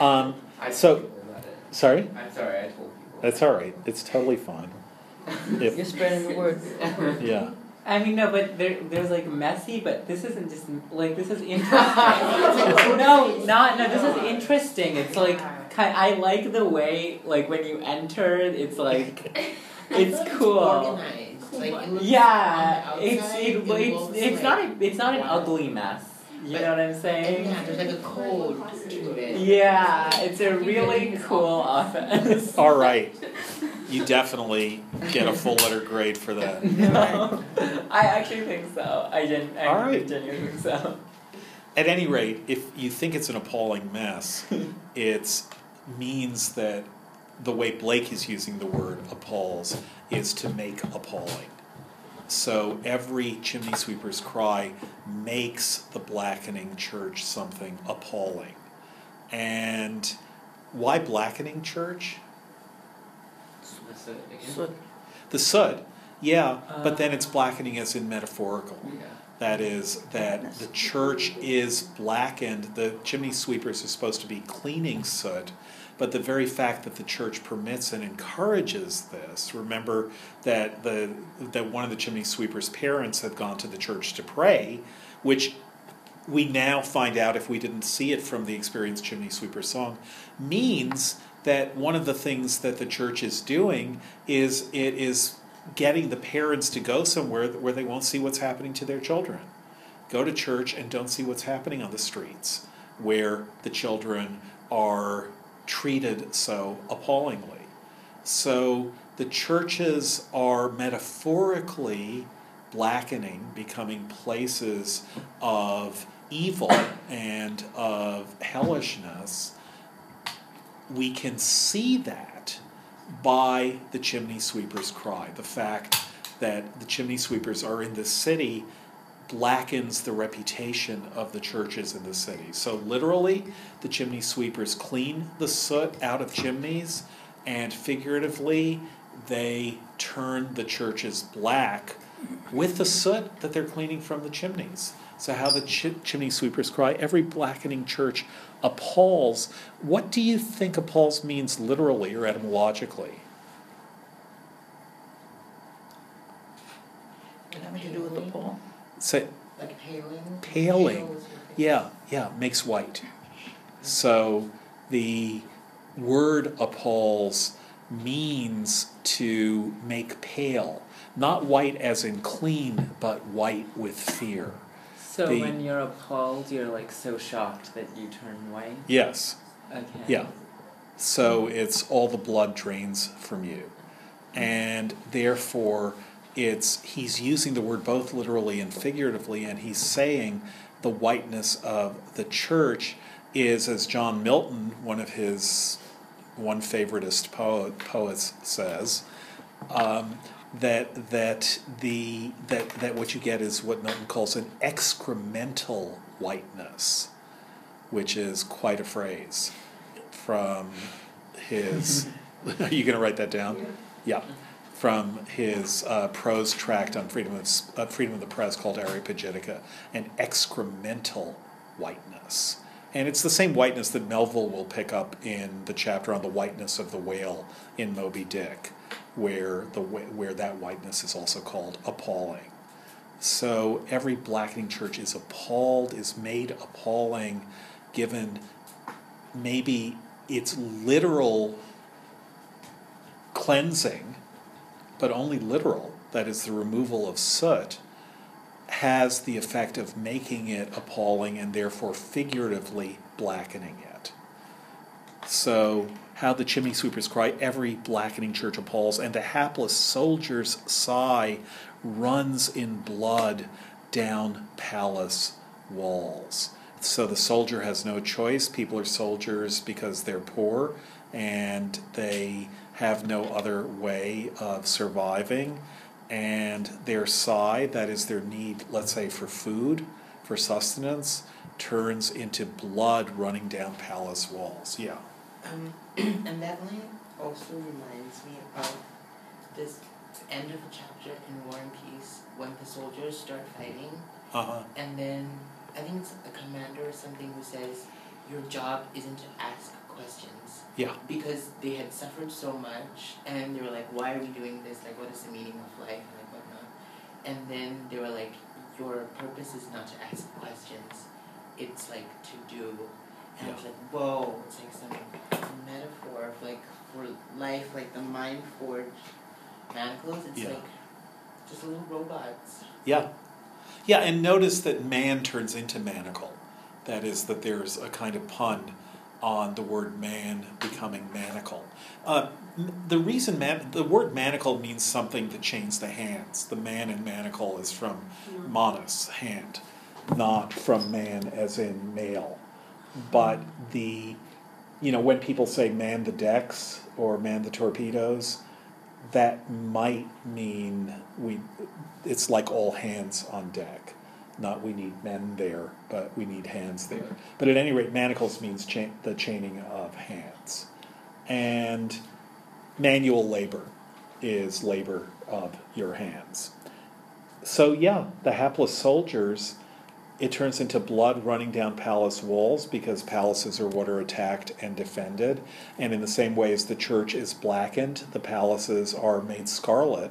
um, I So- told people about it. sorry, I'm sorry, I told people. that's all right. It's totally fine. You're spreading the word. yeah. I mean, no, but there, there's like messy, but this isn't just like this is interesting. no, not no. This is interesting. It's like I like the way like when you enter, it's like it's cool. Like it looks Yeah, it's it, it it's it's like not a, it's not an ugly mess. You But- know what I'm saying? yeah, there's like a code to it. Yeah, it's a really cool offense. All right. You definitely get a full letter grade for that. No, I actually think so. I didn't. I All right. genuinely think so. At any rate, if you think it's an appalling mess, it means that the way Blake is using the word appalls is to make appalling. So every chimney sweeper's cry makes the blackening church something appalling. And why blackening church? That's it again. So, The soot, yeah, but then it's uh. blackening as in metaphorical. Yeah. That is, that the church is blackened. The chimney sweepers are supposed to be cleaning soot, but the very fact that the church permits and encourages this. Remember that the that one of the chimney sweepers' parents had gone to the church to pray, which we now find out if we didn't see it from the experienced chimney sweeper song means that one of the things that the church is doing is it is getting the parents to go somewhere where they won't see what's happening to their children. Go to church and don't see what's happening on the streets where the children are treated so appallingly. So the churches are metaphorically blackening, becoming places of evil and of hellishness. We can see that by the chimney sweeper's cry. The fact that the chimney sweepers are in the city blackens the reputation of the churches in the city. So, literally, the chimney sweepers clean the soot out of chimneys, and figuratively, they turn the churches black with the soot that they're cleaning from the chimneys. So, how the ch- chimney sweepers cry, every blackening church appalls. What do you think appalls means literally or etymologically? having to do with the pole. Say, Like paling. Paling. Pale is your face. Yeah, yeah, makes white. So the word appalls means to make pale, not white as in clean, but white with fear. So The- when you're appalled, you're like so shocked that you turn white. Yes, Okay. yeah. So it's all the blood drains from you. And therefore, it's he's using the word both literally and figuratively, and he's saying the whiteness of the church is, as John Milton, one of his one favoritist poet, poets, says, um, that that the that that what you get is what Milton calls an excremental whiteness, which is quite a phrase from his. are you going to write that down? Yeah, from his uh, prose tract on freedom of uh, freedom of the press called Areopagitica, an excremental whiteness. And it's the same whiteness that Melville will pick up in the chapter on the whiteness of the whale in Moby Dick, where the where that whiteness is also called appalling. So every blackening church is appalled, is made appalling, given maybe its literal cleansing, but only literal, that is the removal of soot, has the effect of making it appalling and therefore figuratively blackening it. So, how the chimney sweepers cry, every blackening church appalls, and the hapless soldier's sigh runs in blood down palace walls. So the soldier has no choice. People are soldiers because they're poor and they have no other way of surviving. And their sigh, that is their need, let's say, for food, for sustenance, turns into blood running down palace walls. Yeah. Um, and that line also reminds me of this end of a chapter in War and Peace when the soldiers start fighting, Uh huh. and then I think it's a commander or something who says, Your job isn't to ask questions. Yeah. Because they had suffered so much, and they were like, Why are we doing this? Like, what is the meaning of life? And like, whatnot. And then they were like, Your purpose is not to ask questions, it's like to do. And I was like, Whoa, it's like some metaphor of like for life, like the mind forged manacles. It's Yeah. like just little robots. Yeah. Yeah, and notice that man turns into manacle. That is, that there's a kind of pun on the word man becoming manacle. Uh, the reason man, the word manacle means something that chains the hands. The man in manacle is from manus, hand, not from man as in male. But the, you know, when people say man the decks or man the torpedoes, that might mean we, it's like all hands on deck. Not we need men there, but we need hands there. But at any rate, manacles means cha- the chaining of hands. And manual labor is labor of your hands. So, yeah, the hapless soldiers, it turns into blood running down palace walls because palaces are what are attacked and defended. And in the same way as the church is blackened, the palaces are made scarlet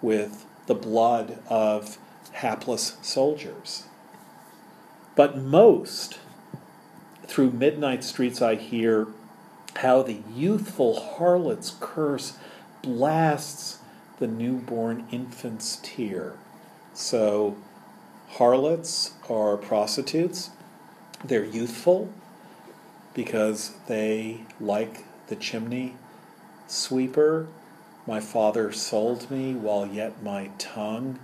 with the blood of hapless soldiers. But most, through midnight streets, I hear how the youthful harlot's curse blasts the newborn infant's tear. So, harlots are prostitutes. They're youthful because they like the chimney sweeper. My father sold me while yet my tongue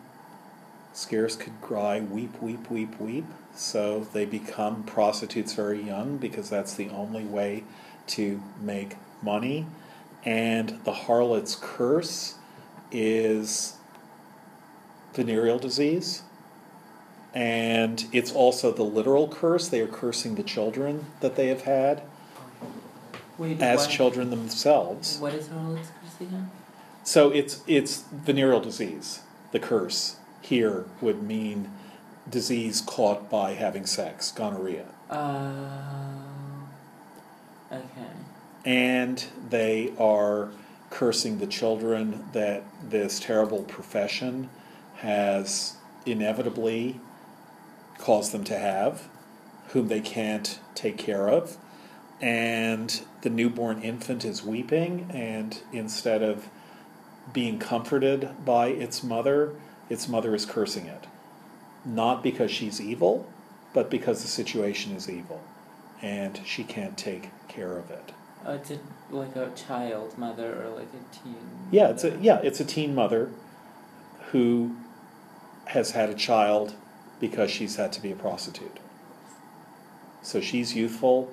scarce could cry, weep, weep, weep, weep. So they become prostitutes very young because that's the only way to make money. And the harlot's curse is venereal disease. And it's also the literal curse. They are cursing the children that they have had Wait, as what, children themselves. What is Harlot's curse again? So it's it's venereal disease. The curse here would mean disease caught by having sex, gonorrhea. Uh, okay. And they are cursing the children that this terrible profession has inevitably caused them to have, whom they can't take care of. And the newborn infant is weeping, and instead of being comforted by its mother, its mother is cursing it. Not because she's evil, but because the situation is evil, and she can't take care of it. It's a, like a child mother or like a teen. Yeah, it's a yeah, it's a teen mother who has had a child because she's had to be a prostitute. So she's youthful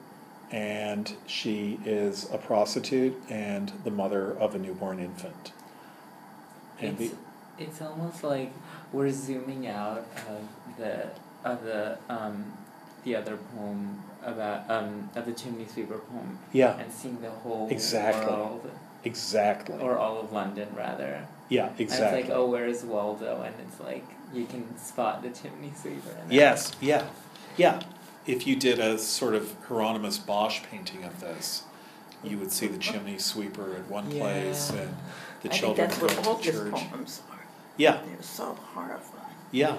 and she is a prostitute and the mother of a newborn infant. And It's, the, it's almost like we're zooming out of the of the um the other poem about um of the chimney sweeper poem yeah, and seeing the whole Exactly. world exactly. or all of London rather. yeah, exactly. And exactly. it's like, oh, where's Waldo? And it's like you can spot the chimney sweeper. in there. Yes, yeah, yeah. If you did a sort of Hieronymus Bosch painting of this, you would see the chimney sweeper at one place and the I think children that's going what all to his church. Yeah, They're so horrifying. yeah.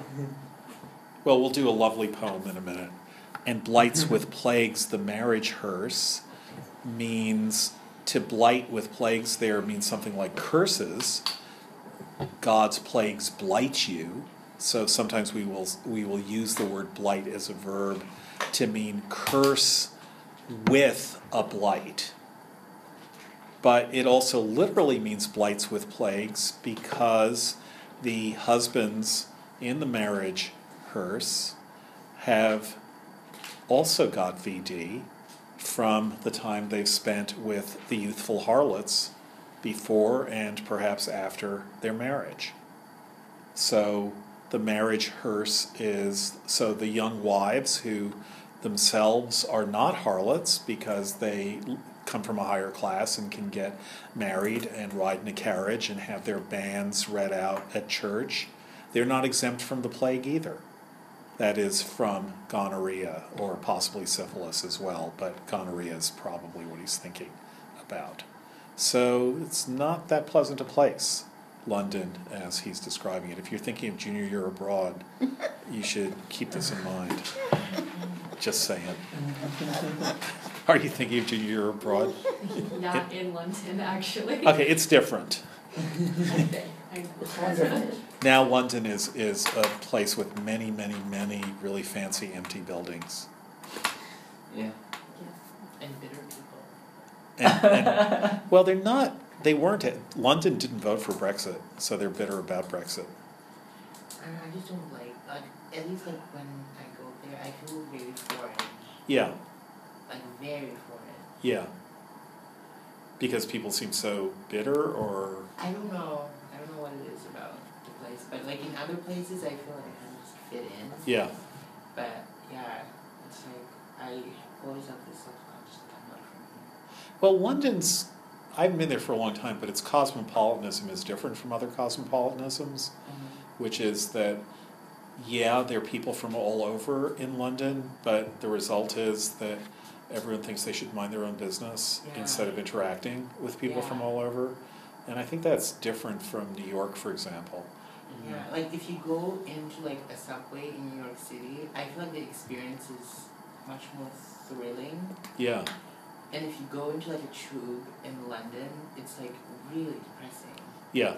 Well, we'll do a lovely poem in a minute. And blights with plagues, the marriage hearse means to blight with plagues there means something like curses. God's plagues blight you. So sometimes we will we will use the word blight as a verb to mean curse with a blight. But it also literally means blights with plagues because the husbands in the marriage hearse have also got VD from the time they've spent with the youthful harlots before and perhaps after their marriage. So the marriage hearse is so the young wives who themselves are not harlots because they come from a higher class and can get married and ride in a carriage and have their bands read out at church. They're not exempt from the plague either. That is from gonorrhea or possibly syphilis as well, but gonorrhea is probably what he's thinking about. So it's not that pleasant a place, London, as he's describing it. If you're thinking of junior year abroad, you should keep this in mind. Just saying. Are you thinking of junior year abroad? Not in London, actually. Okay, it's different. I know. It's. Now London is, is a place with many, many, many really fancy empty buildings. Yeah. And bitter people. And, and, well, they're not, they weren't, at- London didn't vote for Brexit, so they're bitter about Brexit. I, know, I just don't like, like, at least like when I go there, I feel very foreign. Yeah, Like very yeah. Because people seem so bitter or, I don't know. I don't know what it is about the place, but like in other places, I feel like I just fit in. yeah, But yeah, it's like I always have this self-conscious that I'm not from here. well, London's, I haven't been there for a long time, but its cosmopolitanism is different from other cosmopolitanisms. Mm-hmm. which is that yeah, there are people from all over in London, but the result is that everyone thinks they should mind their own business Yeah. instead of interacting with people from all over. And I think that's different from New York, for example. Yeah, like if you go into like a subway in New York City, I feel like the experience is much more thrilling. Yeah, And if you go into like a tube in London, it's like really depressing. yeah,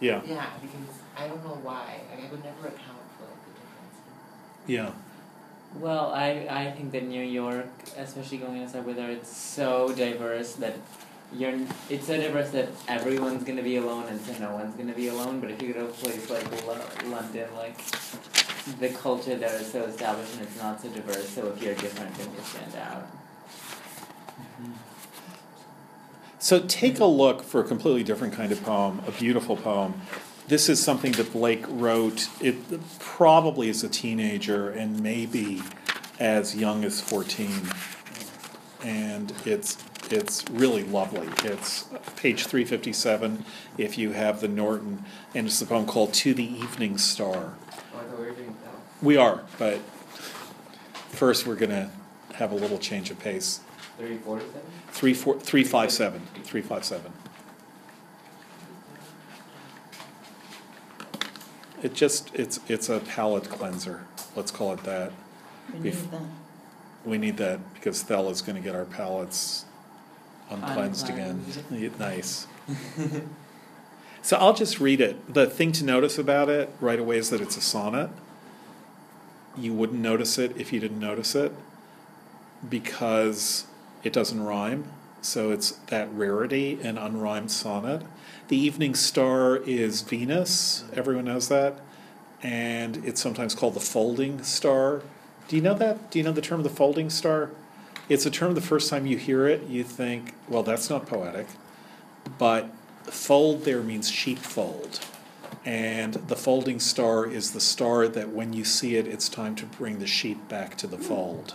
yeah, Yeah, because I don't know why. Like, I would never account for like the difference. yeah, Well, I, I think that New York, especially going inside where it's so diverse that you're it's so diverse that everyone's gonna be alone and so no one's gonna be alone. But if you go to a place like Lo- London, like the culture there is so established and it's not so diverse. So if you're different, then you stand out. So take a look for a completely different kind of poem, a beautiful poem this is something that Blake wrote. It probably as a teenager and maybe as young as fourteen, and it's it's really lovely. It's page three fifty seven. If you have the Norton, and it's a poem called "To the Evening Star." We are, but first we're gonna have a little change of pace. 347? 357. 357. It just, it's, it's a palate cleanser, let's call it that. We need Bef- that. We need that because Stella's gonna get our palates uncleansed again. Nice. So I'll just read it. The thing to notice about it right away is that it's a sonnet. You wouldn't notice it if you didn't notice it because it doesn't rhyme. So it's that rarity, an unrhymed sonnet. The evening star is Venus. Everyone knows that. And it's sometimes called the folding star. Do you know that? Do you know the term the folding star? It's a term the first time you hear it, you think, well, that's not poetic. But fold there means sheepfold. And the folding star is the star that when you see it, it's time to bring the sheep back to the fold.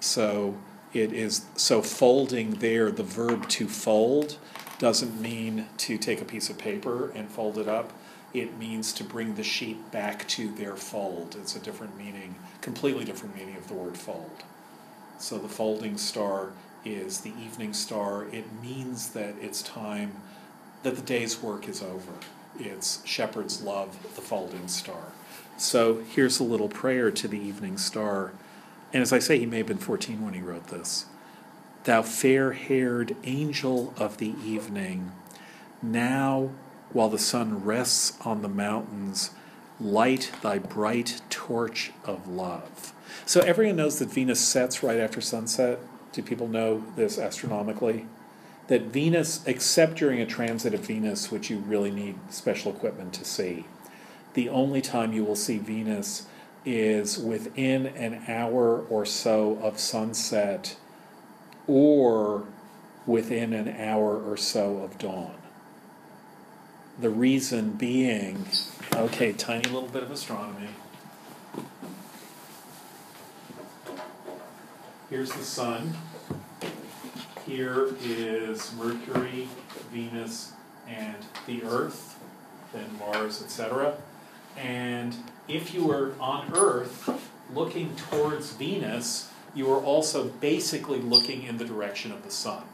So it is so folding there, the verb to fold doesn't mean to take a piece of paper and fold it up. It means to bring the sheep back to their fold. It's a different meaning, completely different meaning of the word fold. So the folding star is the evening star. It means that it's time that the day's work is over. It's shepherds love the folding star. So here's a little prayer to the evening star. And as I say, he may have been 14 when he wrote this. Thou fair haired angel of the evening, now while the sun rests on the mountains, light thy bright torch of love. So everyone knows that Venus sets right after sunset. Do people know this astronomically? That Venus, except during a transit of Venus, which you really need special equipment to see, the only time you will see Venus is within an hour or so of sunset or within an hour or so of dawn. The reason being, okay, tiny little bit of astronomy. Here's the sun. Here is Mercury, Venus, and the Earth, then Mars, etc. And if you were on Earth looking towards Venus, you are also basically looking in the direction of the sun.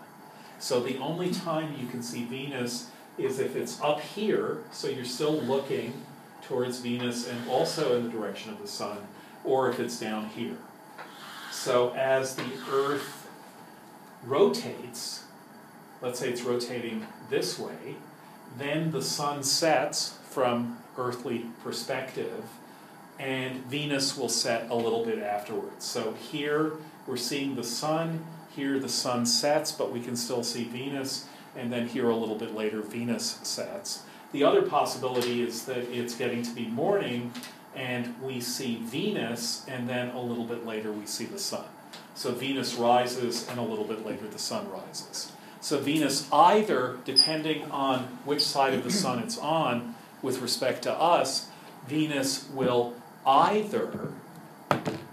So the only time you can see Venus is if it's up here, so you're still looking towards Venus and also in the direction of the sun, or if it's down here. So as the Earth rotates, let's say it's rotating this way, then the sun sets from earthly perspective, and Venus will set a little bit afterwards. So here we're seeing the sun, here the sun sets, but we can still see Venus, and then here a little bit later Venus sets. The other possibility is that it's getting to be morning and we see Venus, and then a little bit later we see the sun. So Venus rises, and a little bit later the sun rises. So Venus either, depending on which side of the sun it's on, with respect to us, Venus will either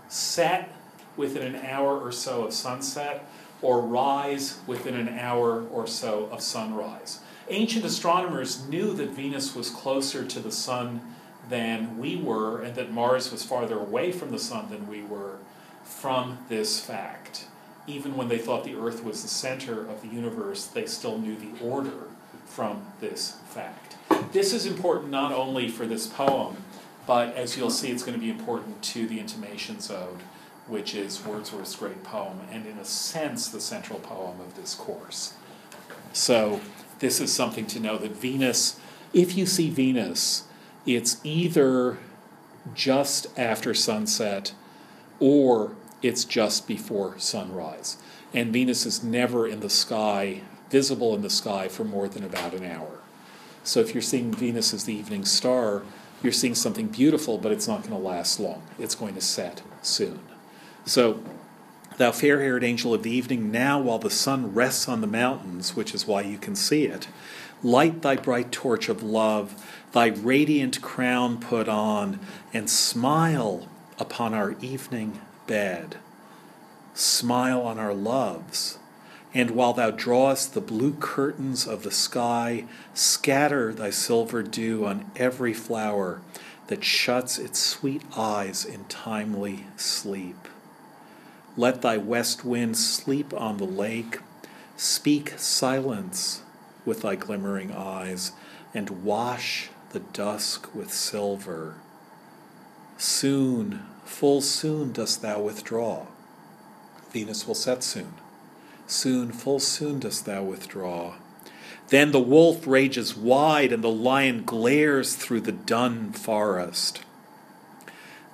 set within an hour or so of sunset or rise within an hour or so of sunrise. Ancient astronomers knew that Venus was closer to the sun than we were and that Mars was farther away from the sun than we were from this fact. Even when they thought the Earth was the center of the universe, they still knew the order from this fact. This is important not only for this poem, but as you'll see, it's going to be important to the Intimations Ode, which is Wordsworth's great poem, and in a sense, the central poem of this course. So, this is something to know that Venus, if you see Venus, it's either just after sunset or it's just before sunrise. And Venus is never in the sky, visible in the sky for more than about an hour. So if you're seeing Venus as the evening star, you're seeing something beautiful, but it's not going to last long. It's going to set soon. So, thou fair haired angel of the evening, now while the sun rests on the mountains, which is why you can see it, light thy bright torch of love, thy radiant crown put on, and smile upon our evening bed. Smile on our loves. And while thou drawest the blue curtains of the sky, scatter thy silver dew on every flower that shuts its sweet eyes in timely sleep. Let thy west wind sleep on the lake, speak silence with thy glimmering eyes, and wash the dusk with silver. Soon, full soon dost thou withdraw. Venus will set soon. Soon, full soon dost thou withdraw. Then the wolf rages wide, and the lion glares through the dun forest.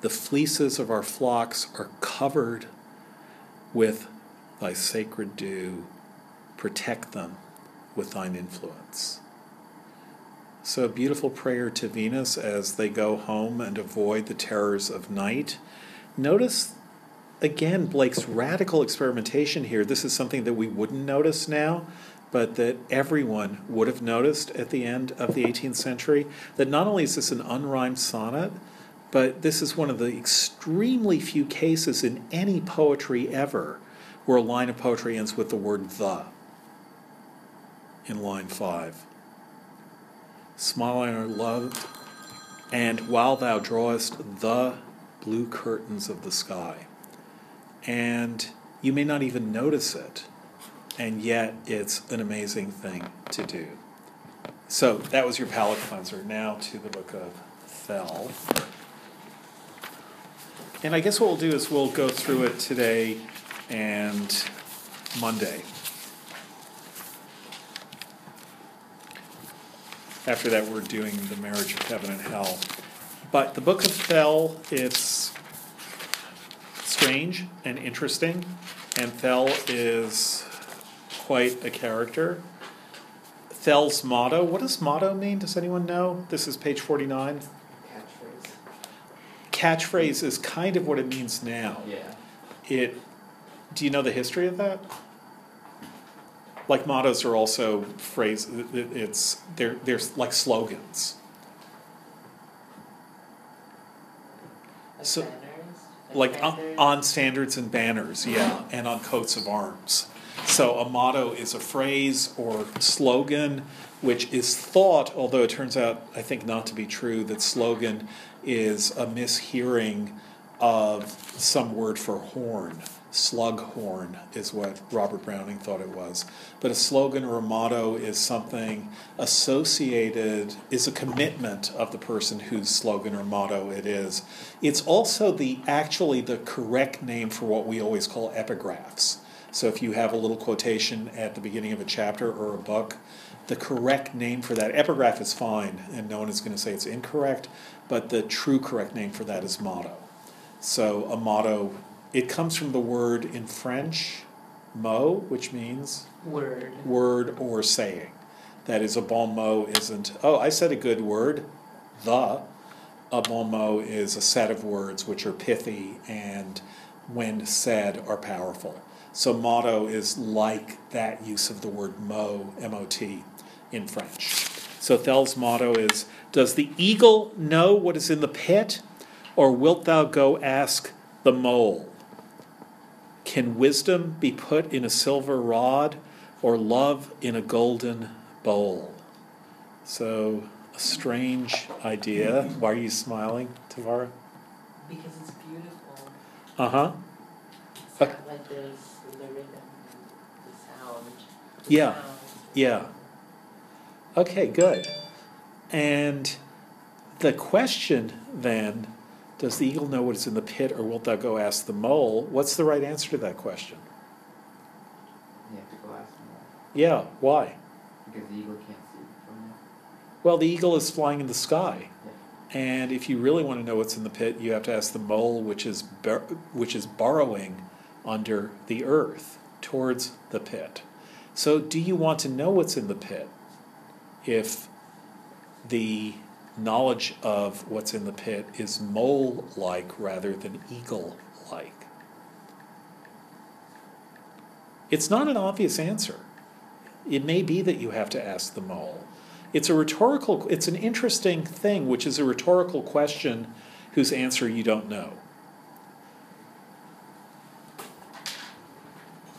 The fleeces of our flocks are covered with thy sacred dew. Protect them with thine influence. So, a beautiful prayer to Venus as they go home and avoid the terrors of night. Notice again Blake's radical experimentation here. This is something that we wouldn't notice now, but that everyone would have noticed at the end of the 18th century. That not only is this an unrhymed sonnet, but this is one of the extremely few cases in any poetry ever where a line of poetry ends with the word the in line 5 smile on our love, and while thou drawest the blue curtains of the sky. And you may not even notice it, and yet it's an amazing thing to do. So that was your palate cleanser. Now to the book of Thel. And I guess what we'll do is we'll go through it today and Monday. After that, we're doing the marriage of heaven and hell. But the book of Thel, it's strange and interesting, and Thel is quite a character. Thel's motto, what does motto mean? Does anyone know? This is page 49. Catchphrase. Catchphrase is kind of what it means now. Yeah. It do you know the history of that? Like mottos are also phrase. it- It's they're they're like slogans. So-? Like on, on standards and banners, yeah, and on coats of arms. So a motto is a phrase or slogan which is thought, although it turns out, I think, not to be true, that slogan is a mishearing of some word for horn. Slughorn is what Robert Browning thought it was. But a slogan or a motto is something associated, is a commitment of the person whose slogan or motto it is. It's also the actually the correct name for what we always call epigraphs. So if you have a little quotation at the beginning of a chapter or a book, the correct name for that, epigraph is fine, and no one is going to say it's incorrect, but the true correct name for that is motto. So a motto, it comes from the word in French, mot, which means Word. word or saying. That is, a bon mot isn't, oh, I said a good word, the. A bon mot is a set of words which are pithy and, when said, are powerful. So motto is like that use of the word mot, M O T, in French. So Thel's motto is Does the eagle know what is in the pit, or wilt thou go ask the mole? Can wisdom be put in a silver rod, or love in a golden bowl? So, a strange idea. Why are you smiling, Tavara? Because it's beautiful. Uh huh. It's Okay. like the rhythm, the sound. the Yeah. sound. Yeah. Okay, good. And the question then does the eagle know what is in the pit, or wilt thou go ask the mole? What's the right answer to that question? You have to go ask them that, Yeah, why? because the eagle can't see from there. Well, the eagle is flying in the sky. Yeah. And if you really want to know what's in the pit, you have to ask the mole, which is which is burrowing under the earth towards the pit. So, do you want to know what's in the pit? If the knowledge of what's in the pit is mole-like rather than eagle-like, it's not an obvious answer. It may be that you have to ask the mole. It's a rhetorical, it's an interesting thing, which is a rhetorical question whose answer you don't know.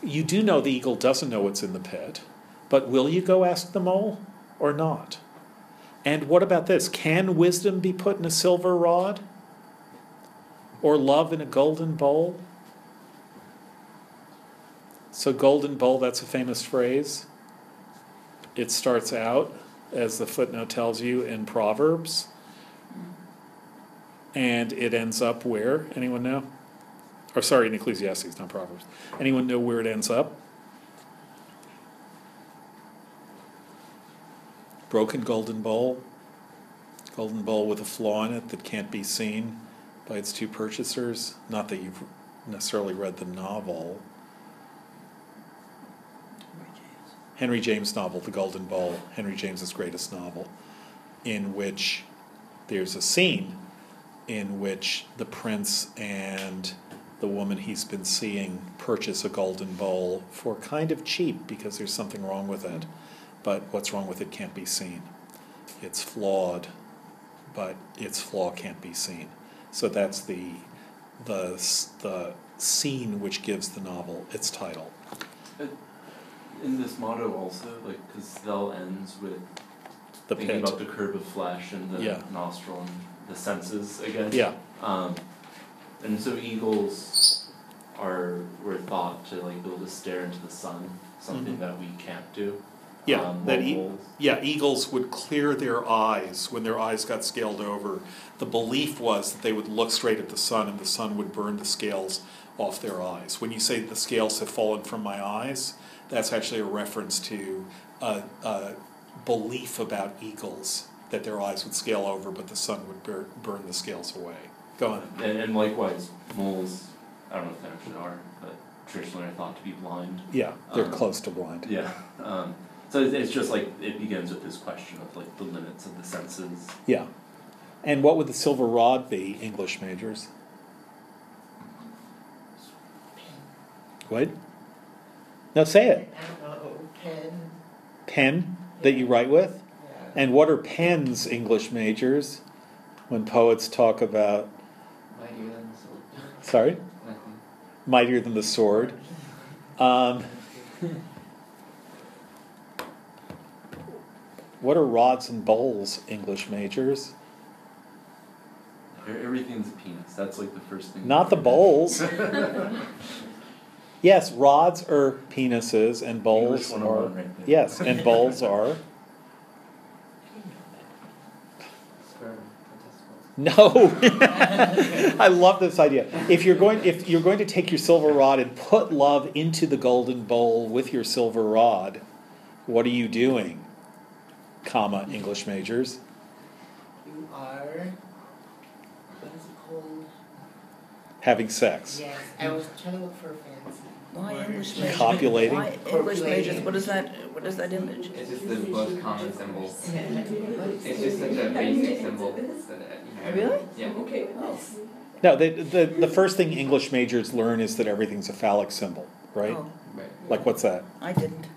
You do know the eagle doesn't know what's in the pit, but will you go ask the mole or not? And what about this? Can wisdom be put in a silver rod? Or love in a golden bowl? So, golden bowl, that's a famous phrase. It starts out, as the footnote tells you, in Proverbs. And it ends up where? Anyone know? Or sorry, in Ecclesiastes, not Proverbs. Anyone know where it ends up? Broken golden bowl. Golden bowl with a flaw in it that can't be seen by its two purchasers. Not that you've necessarily read the novel. Henry James novel, The Golden Bowl, Henry James's greatest novel, in which there's a scene in which the prince and the woman he's been seeing purchase a golden bowl for kind of cheap because there's something wrong with it. But what's wrong with it can't be seen. It's flawed, but its flaw can't be seen. So that's the the the scene which gives the novel its title. In this motto also, like, because Thel ends with The thinking pit. about the curb of flesh and the Yeah. nostril and the senses again. Yeah. Um, and so eagles are were thought to like be able to stare into the sun, something Mhm. that we can't do. Yeah, Um, that e- Yeah, eagles would clear their eyes when their eyes got scaled over. The belief was that they would look straight at the sun and the sun would burn the scales off their eyes. When you say the scales have fallen from my eyes, that's actually a reference to a, a belief about eagles that their eyes would scale over, but the sun would bur- burn the scales away. Go on. And, and likewise, moles, I don't know if they actually are, but traditionally are thought to be blind. Yeah, they're Um, close to blind. Yeah. Um, so it's, it's just like it begins with this question of like the limits of the senses. Yeah. And what would the silver rod be, English majors? What? No, say it. I don't know, pen, Pen that you write with? yeah. And what are pens, English majors, when poets talk about, Mightier than the sword. sorry, mightier than the sword? Um, what are rods and bowls, English majors? Everything's a penis. That's like the first thing. Not the bowls. yes, rods are penises and bowls English oh are. right there. Yes, and bowls are. Sperm and testicles. No. I love this idea. If you're going if you're going to take your silver rod and put love into the golden bowl with your silver rod, what are you doing? Comma English majors. You are. What is it called? Having sex. Yes, I was trying to look for a fancy. Why. English majors? Copulating? Why English majors, what is that, what is that image? It's just the most common symbol. It's just such a basic symbol that, uh, you know. Really? Yeah. Okay. Oh, No, the, the the first thing English majors learn is that everything's a phallic symbol, right? oh, Right. Like what's that? I didn't.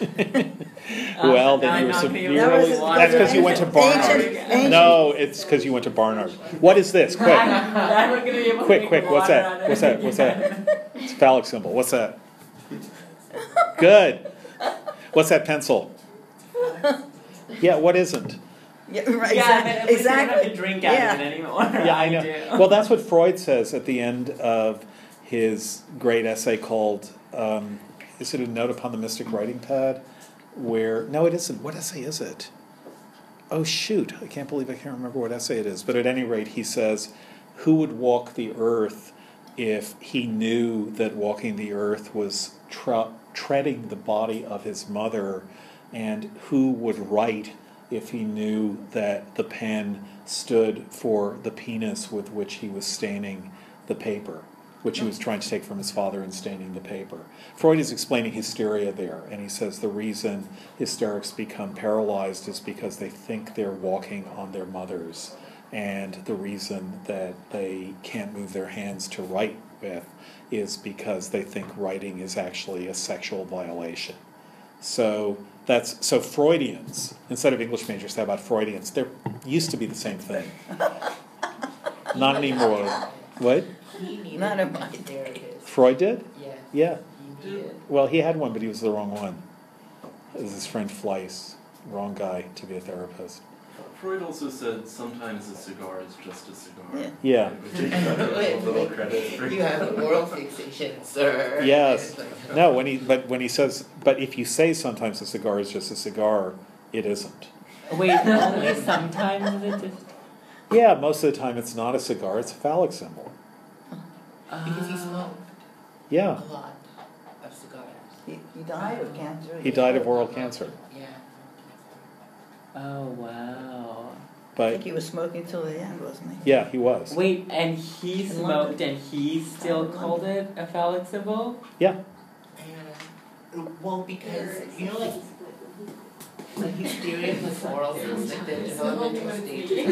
well, now then you were not gonna be able That to was- severely. watch That's because you went to Barnard. ancient- No, it's because you went to Barnard. What is this? Quick, I'm not gonna be able to quick, quick. What's that? What's that? What's that? It's a phallic symbol. What's that? Good. What's that pencil? Yeah, what isn't? Yeah, right, Yeah, exactly, but you don't have exactly. to drink out Yeah. of it anymore. Yeah, I know. do. Well, that's what Freud says at the end of his great essay called, um, is it a note upon the mystic writing pad? Where, no, it isn't. What essay is it? Oh, shoot. I can't believe I can't remember what essay it is. But at any rate, he says, Who would walk the earth if he knew that walking the earth was tre- treading the body of his mother? And who would write if he knew that the pen stood for the penis with which he was staining the paper, which he was trying to take from his father and staining the paper. Freud is explaining hysteria there, and he says the reason hysterics become paralyzed is because they think they're walking on their mothers, and the reason that they can't move their hands to write with is because they think writing is actually a sexual violation. So that's so Freudians instead of English majors. How about Freudians? They used to be the same thing. Not anymore. What He needed Not in a my therapist. Freud did? Yeah, Yeah. he did. Well, he had one, but he was the wrong one. It was his friend Fliess, wrong guy to be a therapist. Freud also said sometimes a cigar is just a cigar. Yeah. Yeah. Which is a little credit for You have oral fixation, sir. Yes. Like- No, when he but when he says but if you say sometimes a cigar is just a cigar, it isn't. Wait, only sometimes is it just. Yeah, most of the time it's not a cigar; it's a phallic symbol. Because he Ah. smoked Yeah, a lot of cigars. He, he died of cancer. he died of oral cancer, Yeah. Oh wow. I think but he was smoking till the end, wasn't he? yeah, he was. Wait, and he In smoked London. and he still In called it a phallic symbol? Yeah, And, well, because, you know, like, like hysteria with oral is like the developmental stage.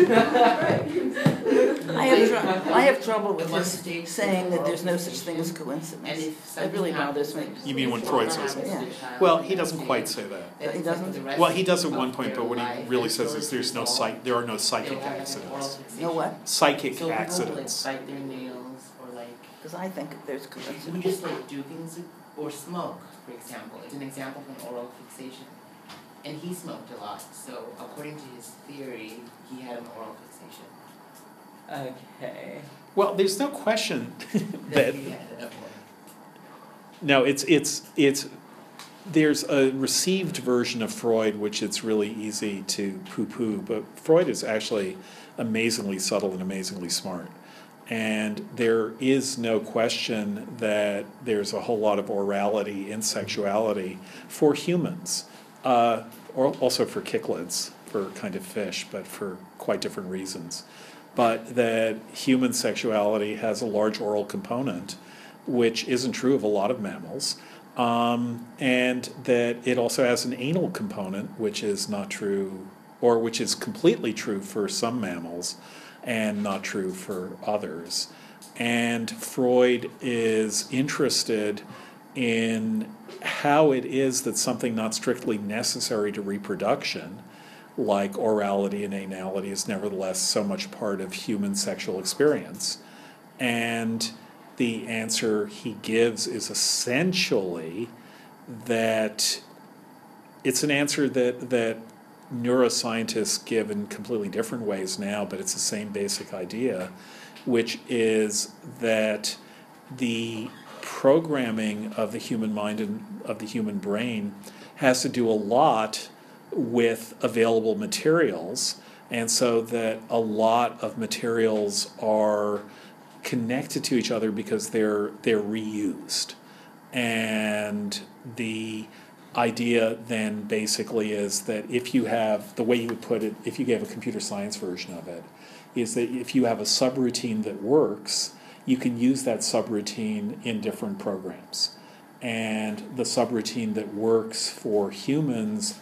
I have, tr- I have trouble with One his saying that there's no such thing as fixation. coincidence. And if That really bothers me. You mean when Freud says it? Yeah. Well, he doesn't quite say that. then He doesn't? for the rest Well, he does at one point, but what he really says is there's no psych, there are no psychic have an oral accidents. No what? Psychic So people like accidents. bite their nails or like Because I think there's we coincidence. just like do things or smoke, for example. It's an example of an oral fixation. And he smoked a lot, so according to his theory, he had an oral fixation. Okay. Well, there's no question that he had an oral. No, it's it's it's there's a received version of Freud which it's really easy to poo-poo, but Freud is actually amazingly subtle and amazingly smart. And there is no question that there's a whole lot of orality in sexuality for humans, uh, or also for cichlids, for kind of fish, but for quite different reasons. But that human sexuality has a large oral component, which isn't true of a lot of mammals, um, and that it also has an anal component, which is not true, or which is completely true for some mammals and not true for others. And Freud is interested in how it is that something not strictly necessary to reproduction, like orality and anality, is nevertheless so much part of human sexual experience. And the answer he gives is essentially that it's an answer that, that neuroscientists give in completely different ways now, but it's the same basic idea, which is that the programming of the human mind and of the human brain has to do a lot with available materials And so that a lot of materials are connected to each other because they're they're reused. And the idea then basically is that if you have the way you would put it, if you gave a computer science version of it, is that if you have a subroutine that works, you can use that subroutine in different programs. And the subroutine that works for humans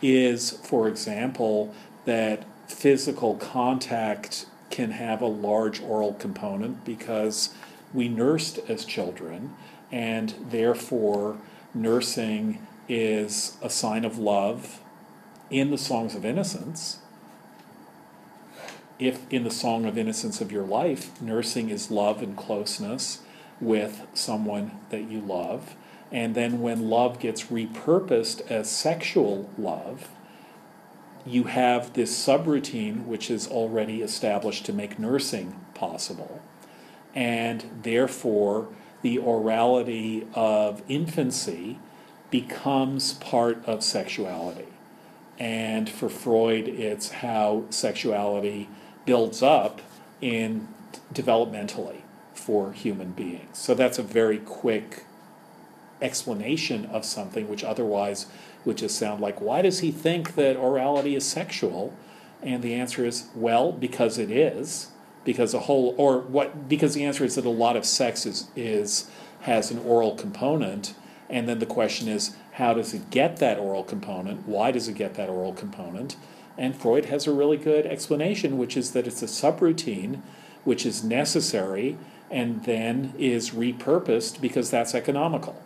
is, for example, that physical contact can have a large oral component because we nursed as children, and therefore, nursing is a sign of love in the songs of innocence. If in the song of innocence of your life, nursing is love and closeness with someone that you love, and then when love gets repurposed as sexual love, you have this subroutine which is already established to make nursing possible. And therefore, the orality of infancy becomes part of sexuality. And for Freud, it's how sexuality builds up in developmentally for human beings. So that's a very quick explanation of something which otherwise would just sound like, why does he think that orality is sexual? And the answer is, well, because it is. Because a whole, or what? Because the answer is that a lot of sex is, is has an oral component, and then the question is, how does it get that oral component? Why does it get that oral component? And Freud has a really good explanation, which is that it's a subroutine, which is necessary, and then is repurposed because that's economical.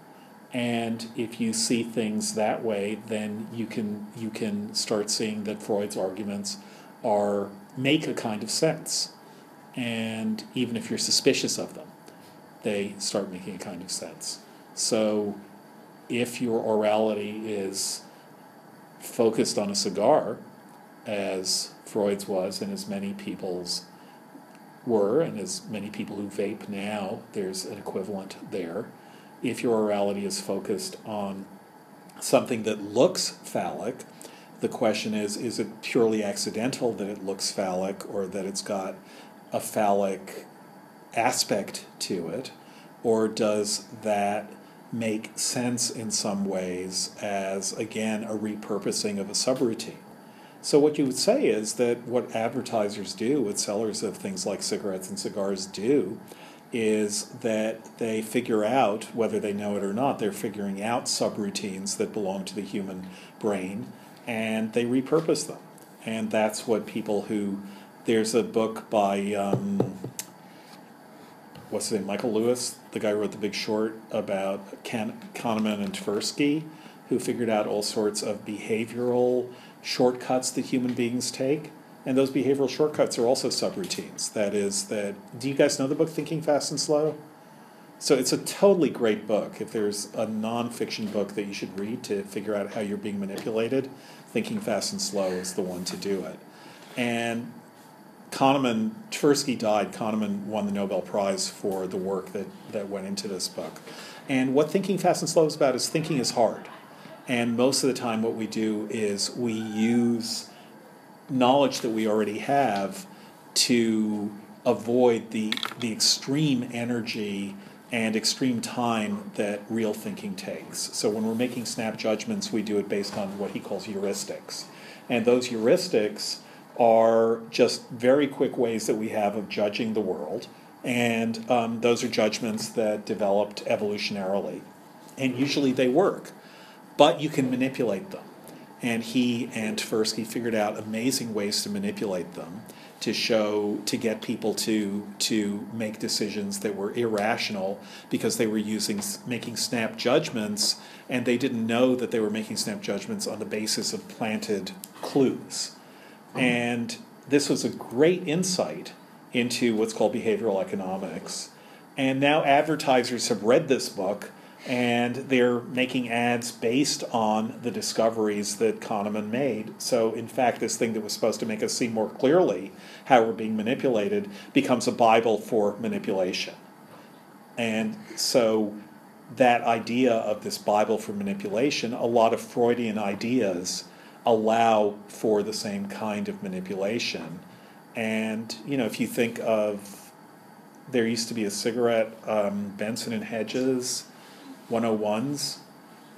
And if you see things that way, then you can you can start seeing that Freud's arguments are make a kind of sense. And even if you're suspicious of them, they start making a kind of sense. So if your orality is focused on a cigar, as Freud's was, and as many people's were, and as many people who vape now, there's an equivalent there if your orality is focused on something that looks phallic, the question is is it purely accidental that it looks phallic or that it's got a phallic aspect to it? Or does that make sense in some ways as, again, a repurposing of a subroutine? So, what you would say is that what advertisers do, what sellers of things like cigarettes and cigars do, is that they figure out, whether they know it or not, they're figuring out subroutines that belong to the human brain and they repurpose them. And that's what people who, there's a book by, um, what's his name, Michael Lewis, the guy who wrote The Big Short, about Kahneman and Tversky, who figured out all sorts of behavioral shortcuts that human beings take and those behavioral shortcuts are also subroutines. That is, that do you guys know the book Thinking Fast and Slow? So it's a totally great book. If there's a nonfiction book that you should read to figure out how you're being manipulated, Thinking Fast and Slow is the one to do it. And Kahneman, Tversky died. Kahneman won the Nobel Prize for the work that, that went into this book. And what Thinking Fast and Slow is about is thinking is hard. And most of the time, what we do is we use knowledge that we already have to avoid the, the extreme energy and extreme time that real thinking takes. So when we're making snap judgments, we do it based on what he calls heuristics. And those heuristics are just very quick ways that we have of judging the world. And um, those are judgments that developed evolutionarily. And usually they work, but you can manipulate them. And he and Tversky figured out amazing ways to manipulate them to show to get people to to make decisions that were irrational because they were using making snap judgments and they didn't know that they were making snap judgments on the basis of planted clues. Mm-hmm. And this was a great insight into what's called behavioral economics. And now advertisers have read this book and they're making ads based on the discoveries that Kahneman made. So, in fact, this thing that was supposed to make us see more clearly how we're being manipulated becomes a Bible for manipulation. And so, that idea of this Bible for manipulation, a lot of Freudian ideas allow for the same kind of manipulation. And, you know, if you think of, there used to be a cigarette, um, Benson and Hedges 101s,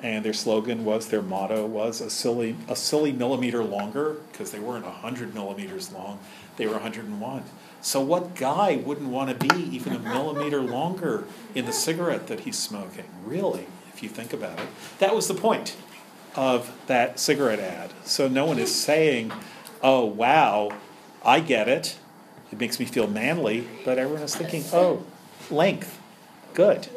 and their slogan was, their motto was a silly, a silly millimeter longer, because they weren't 100 millimeters long, they were 101. So, what guy wouldn't want to be even a millimeter longer in the cigarette that he's smoking? Really, if you think about it. That was the point of that cigarette ad. So, no one is saying, oh, wow, I get it. It makes me feel manly. But everyone is thinking, oh, length, good.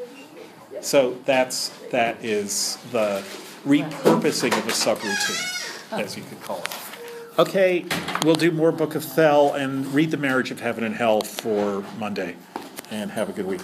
So, that's, that is the repurposing of a subroutine, as you could call it. Okay, we'll do more Book of Thel and read The Marriage of Heaven and Hell for Monday. And have a good week.